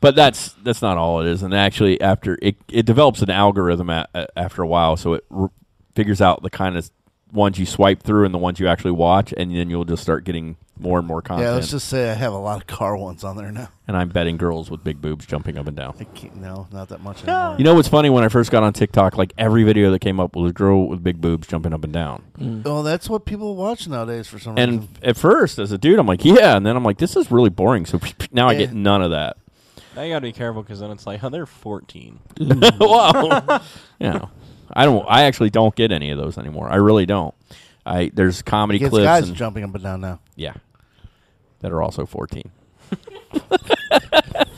but that's that's not all it is. And actually, after it it develops an algorithm a, a- after a while, so it r- figures out the kind of ones you swipe through and the ones you actually watch, and then you'll just start getting more and more content. Yeah, let's just say I have a lot of car ones on there now. and I'm betting girls with big boobs jumping up and down. I can't, no, not that much anymore. You know what's funny? When I first got on TikTok, like every video that came up was a girl with big boobs jumping up and down. Well, that's what people watch nowadays for some And reason. And at first, as a dude, I'm like, yeah. And then I'm like, this is really boring. So now I get none of that. Now you gotta be careful because then it's like, oh, they're 14. Mm. wow. yeah. I don't. I actually don't get any of those anymore. I really don't. I there's comedy Gets clips guys and jumping up and down now. yeah, that are also 14.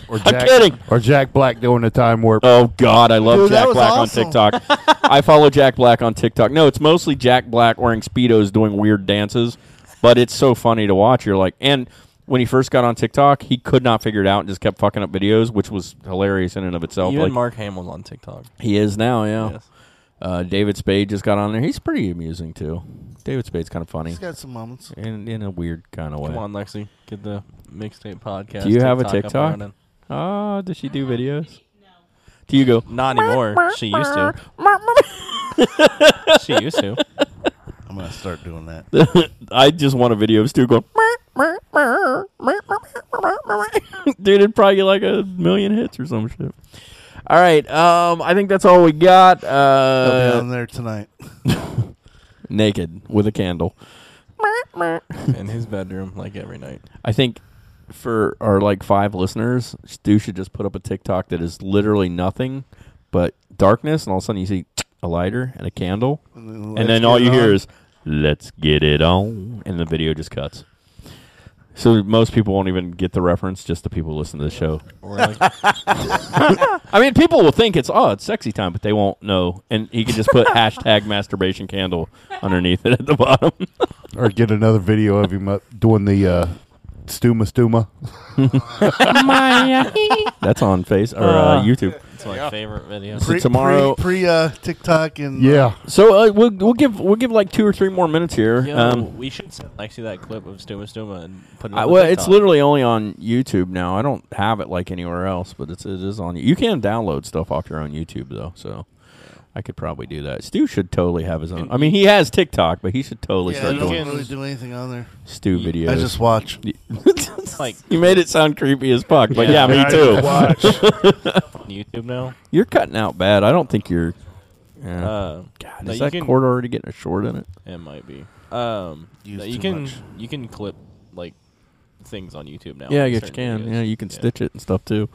Or I'm Jack, kidding. Or Jack Black doing the time warp. Oh God, I love Dude, Jack Black awesome. on TikTok. I follow Jack Black on TikTok. No, it's mostly Jack Black wearing speedos doing weird dances, but it's so funny to watch. You're like, and when he first got on TikTok, he could not figure it out and just kept fucking up videos, which was hilarious in and of itself. Even like, Mark Hamill's on TikTok. He is now, yeah. Yes. Uh, David Spade just got on there. He's pretty amusing too. David Spade's kind of funny He's got some moments. in in a weird kind of way. Come on, Lexi, get the mixtape podcast. Do you have a TikTok? running. Oh, does she do videos? No. Do you go? Not anymore. She used to. she used to. I'm gonna start doing that. I just want a video of Stu going. Dude, it'd probably get like a million hits or some shit. All right, um, I think that's all we got. I'll be Uh, on there tonight. naked with a candle. In his bedroom, like every night. I think for our like five listeners, Stu should just put up a TikTok that is literally nothing but darkness, and all of a sudden you see a lighter and a candle, And then and then all it you hear is "Let's get it on," and the video just cuts. So most people won't even get the reference, just the people who listen to the show. Or I mean, people will think it's oh, it's sexy time, but they won't know. And he can just put hashtag masturbation candle underneath it at the bottom. or get another video of him up doing the uh, stuma stuma. That's on Face or uh, Uh, YouTube. It's my favorite video. So tomorrow, pre, pre uh, TikTok and Yeah. So uh, we'll we'll give we'll give like two or three more minutes here. Yo, um, we should send Lexi that clip of Stuma Stuma and put it I- well, TikTok. it's literally only on YouTube now. I don't have it like anywhere else, but it's it is on. You can download stuff off your own YouTube though, so I could probably do that. Stu should totally have his own. I mean, he has TikTok, but he should totally Yeah, I start don't really do anything on there. Stu videos. I just watch. like you made it sound creepy as fuck, but yeah, Yeah, me I too. watch. YouTube now? You're cutting out bad. I don't think you're. Yeah. Uh, God, no, is you that can- cord already getting a short in it? It might be. Um, Use no, you too can much. you can clip like things on YouTube now. Yeah, I like guess you certain can. videos. Yeah, you can stitch it and stuff too.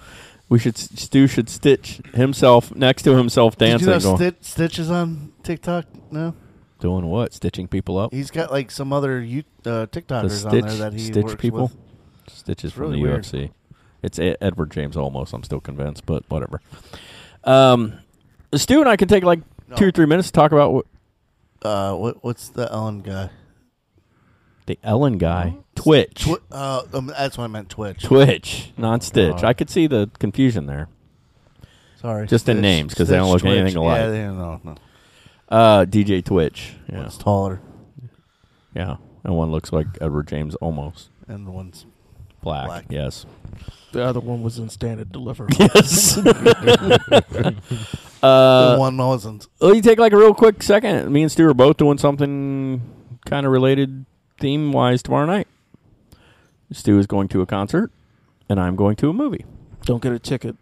We should Stu should stitch himself next to himself Did dancing, you know going, Sti- Stitches on TikTok now? doing what? Stitching people up. He's got like some other you uh, TikTokers stitch, on there that he stitch works people. with. Stitches It's from really the weird. UFC. It's Ed- Edward James Olmos. I'm still convinced, but whatever. Um, Stu and I can take like two or three minutes to talk about what Uh, what what's the Ellen guy? The Ellen guy, Twitch, Twi- uh, um, that's what I meant. Twitch. Twitch, not Stitch. Oh. I could see the confusion there. Sorry, just in Stitch- names because they don't Stitch, look anything Twitch. alike. Yeah, they don't know, no. Uh, DJ Twitch. Yeah. One's taller. Yeah, and one looks like Edward James Olmos. And the one's black. black. Yes. The other one was in Stand and Deliver. Yes. uh, one wasn't. Well, you take like a real quick second. Me and Stu are both doing something kind of related theme wise tomorrow night. Stu is going to a concert, and I'm going to a movie. Don't get a ticket.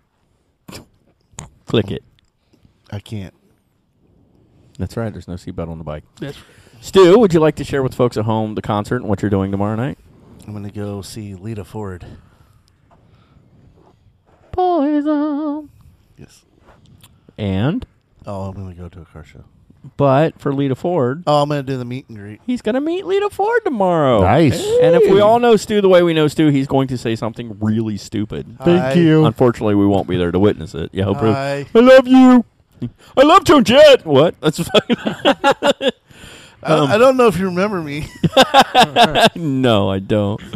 Click it. I can't. That's right. There's no seatbelt on the bike. That's Stu, would you like to share with folks at home the concert and what you're doing tomorrow night? I'm gonna go see Lita Ford. Poison. Yes. And, Oh, I'm gonna go to a car show. But for Lita Ford, Oh, I'm gonna do the meet and greet. he's going to meet Lita Ford tomorrow. Nice. And if we all know Stu the way we know Stu, he's going to say something really stupid. Thank Hi. you. Unfortunately, we won't be there to witness it. Yeah, hope Hi. I love you. I love Joan Jett. What? That's fine. I, Um, I don't know if you remember me. no, I don't.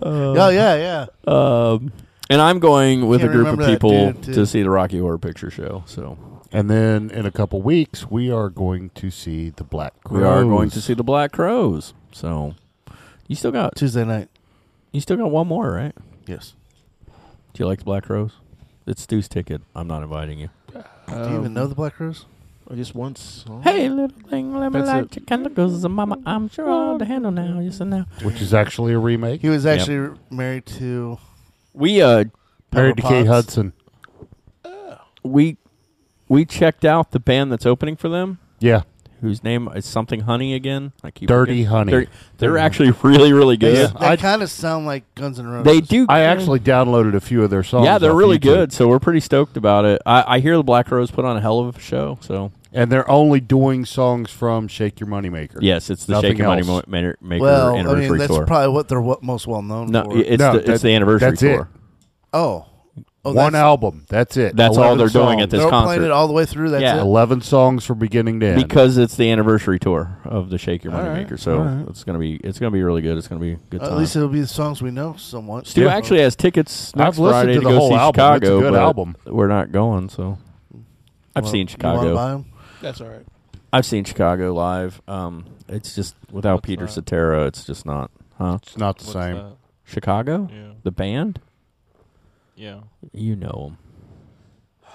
Uh, oh yeah, yeah. Um, and I'm going with Can't a group of remember that people dude, too. to see the Rocky Horror Picture Show. So And then in a couple weeks, we are going to see the Black Crowes. we are going to see the Black Crowes. So you still got Tuesday night. you still got one more, right? Yes. Do you like the Black Crowes? It's Stu's ticket. I'm not inviting you. do you even know the Black Crowes? I just once. Oh. Hey, little thing, let me That's light it. your candle, 'cause mama, I'm sure I'll handle now. Yes and now. Which is actually a remake. He was Yep. actually married to We uh Married to Pepper Kate Potts. Hudson. we we checked out the band that's opening for them. Yeah. Whose name is something Honey again? I keep Dirty forgetting. Honey. Dirty- they're actually really really They, good. they I- kind of sound like Guns N' Roses. They do. I actually downloaded a few of their songs. Yeah, they're really YouTube. good. So we're pretty stoked about it. I, I hear the Black Crowes put on a hell of a show. So And they're only doing songs from Shake Your Moneymaker. yes, it's the Nothing Shake Your Money else. Mo- Maker, Maker well, I mean that's tour. probably what they're what most well known no, for. it's No, the, it's the anniversary that's it. tour. oh, oh, One that's- album. That's it. That's all 11 they're doing at songs. this They're concert. playing it all the way through. That's Yeah. it. 11 songs from beginning to end. because it's the anniversary tour of the Shake Your All Money right, Maker. So all right. it's gonna be it's gonna be really good. It's gonna be a good time. At least it'll be the songs we know somewhat. Stu Yeah. actually has tickets I've listened Friday to to, the go whole see album. It's a Chicago. good but album. We're not going, so I've You seen want- you wanna Chicago. buy 'em? That's all right. I've seen Chicago live. Um, it's just without What's Peter that? Cetera, it's just not, huh? It's not the What's same. that? Chicago, Yeah. the band. Yeah. You know them.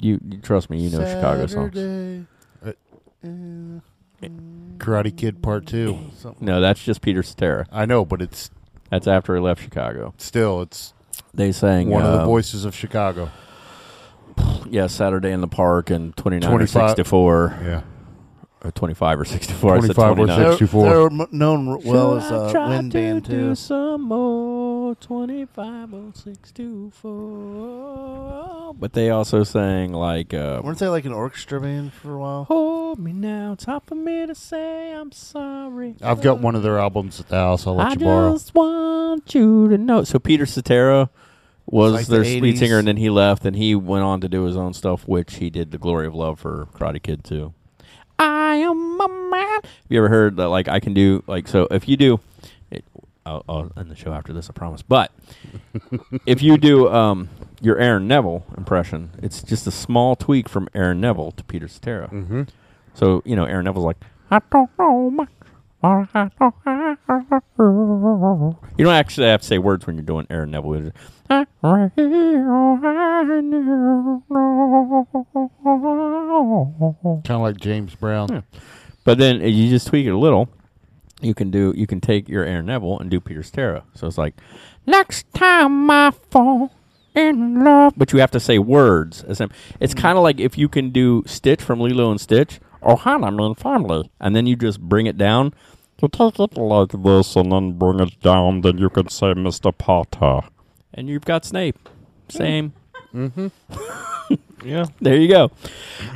You, you trust me. You know Chicago songs. Saturday. Uh, Karate Kid Part Two. No, that's just Peter Cetera. I know, but it's That's after he left Chicago. still it's They sang one of the uh, voices of Chicago. Yeah, Saturday in the Park and 29 or 25 64. Yeah. Or 25 or 64. I said 25 or 29. They're, 64. they're known r- well Should as I uh, try Wind to Band do too. some more 25 or 64. But they also sang like uh, Weren't they like an orchestra band for a while? Hold me now, it's hard for me to say I'm sorry. I've got one of their albums at the house. I'll let I you borrow. I just want you to know. So Peter Cetera was Like their the lead 80s. singer, and then he left, and he went on to do his own stuff, which he did "The Glory of Love" for Karate Kid too. I am a man. Have you ever heard that? Like I can do like so. If you do, it, I'll, I'll end the show after this. I promise. But if you do um, your Aaron Neville impression, it's just a small tweak from Aaron Neville to Peter Cetera. Mm-hmm. So you know, Aaron Neville's like, I don't know much. You don't actually have to say words when you're doing Aaron Neville. Kind of like James Brown. Yeah. But then uh, you just tweak it a little. You can do. You can take your Aaron Neville and do Peter Cetera. So it's like, next time I fall in love, but you have to say words. It's kind of like if you can do Stitch from Lilo and Stitch, or Hannah family, and then you just bring it down. You take it like this and then bring it down, then you can say Mr. Potter. and you've got Snape. Same. Mm-hmm. yeah, there you go.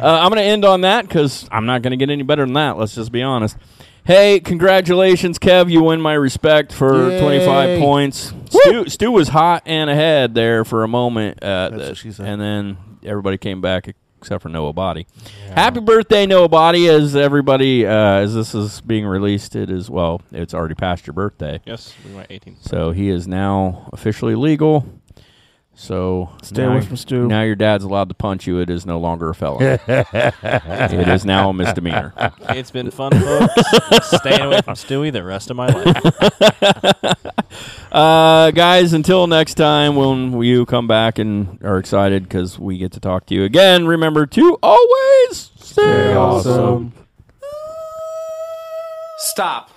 Uh, I'm going to end on that because I'm not going to get any better than that. Let's just be honest. Hey, congratulations, Kev! You win my respect for Yay. 25 points. Stu, Stu was hot and ahead there for a moment, uh, That's what she said. and then everybody came back except for Noah Body. Happy birthday, Noah Body! As everybody, uh, as this is being released, it is well, it's already past your birthday. Yes, we went 18. So he is now officially legal. So Stay now- away from Stu. Now your dad's allowed to punch you. It is no longer a felony. it is now a misdemeanor. It's been fun, folks. Staying away from Stewie the rest of my life. uh, guys, until next time, when you come back and are excited because we get to talk to you again, remember to always stay awesome. Stop.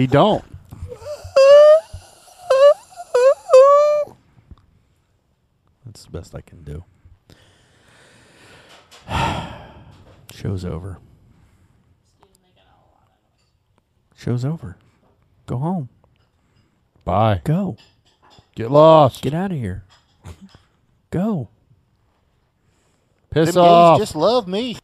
He don't. That's the best I can do. Show's over. Show's over. Go home. Bye. Go. Get lost. Get out of here. Go. Piss Them gays off. just love me.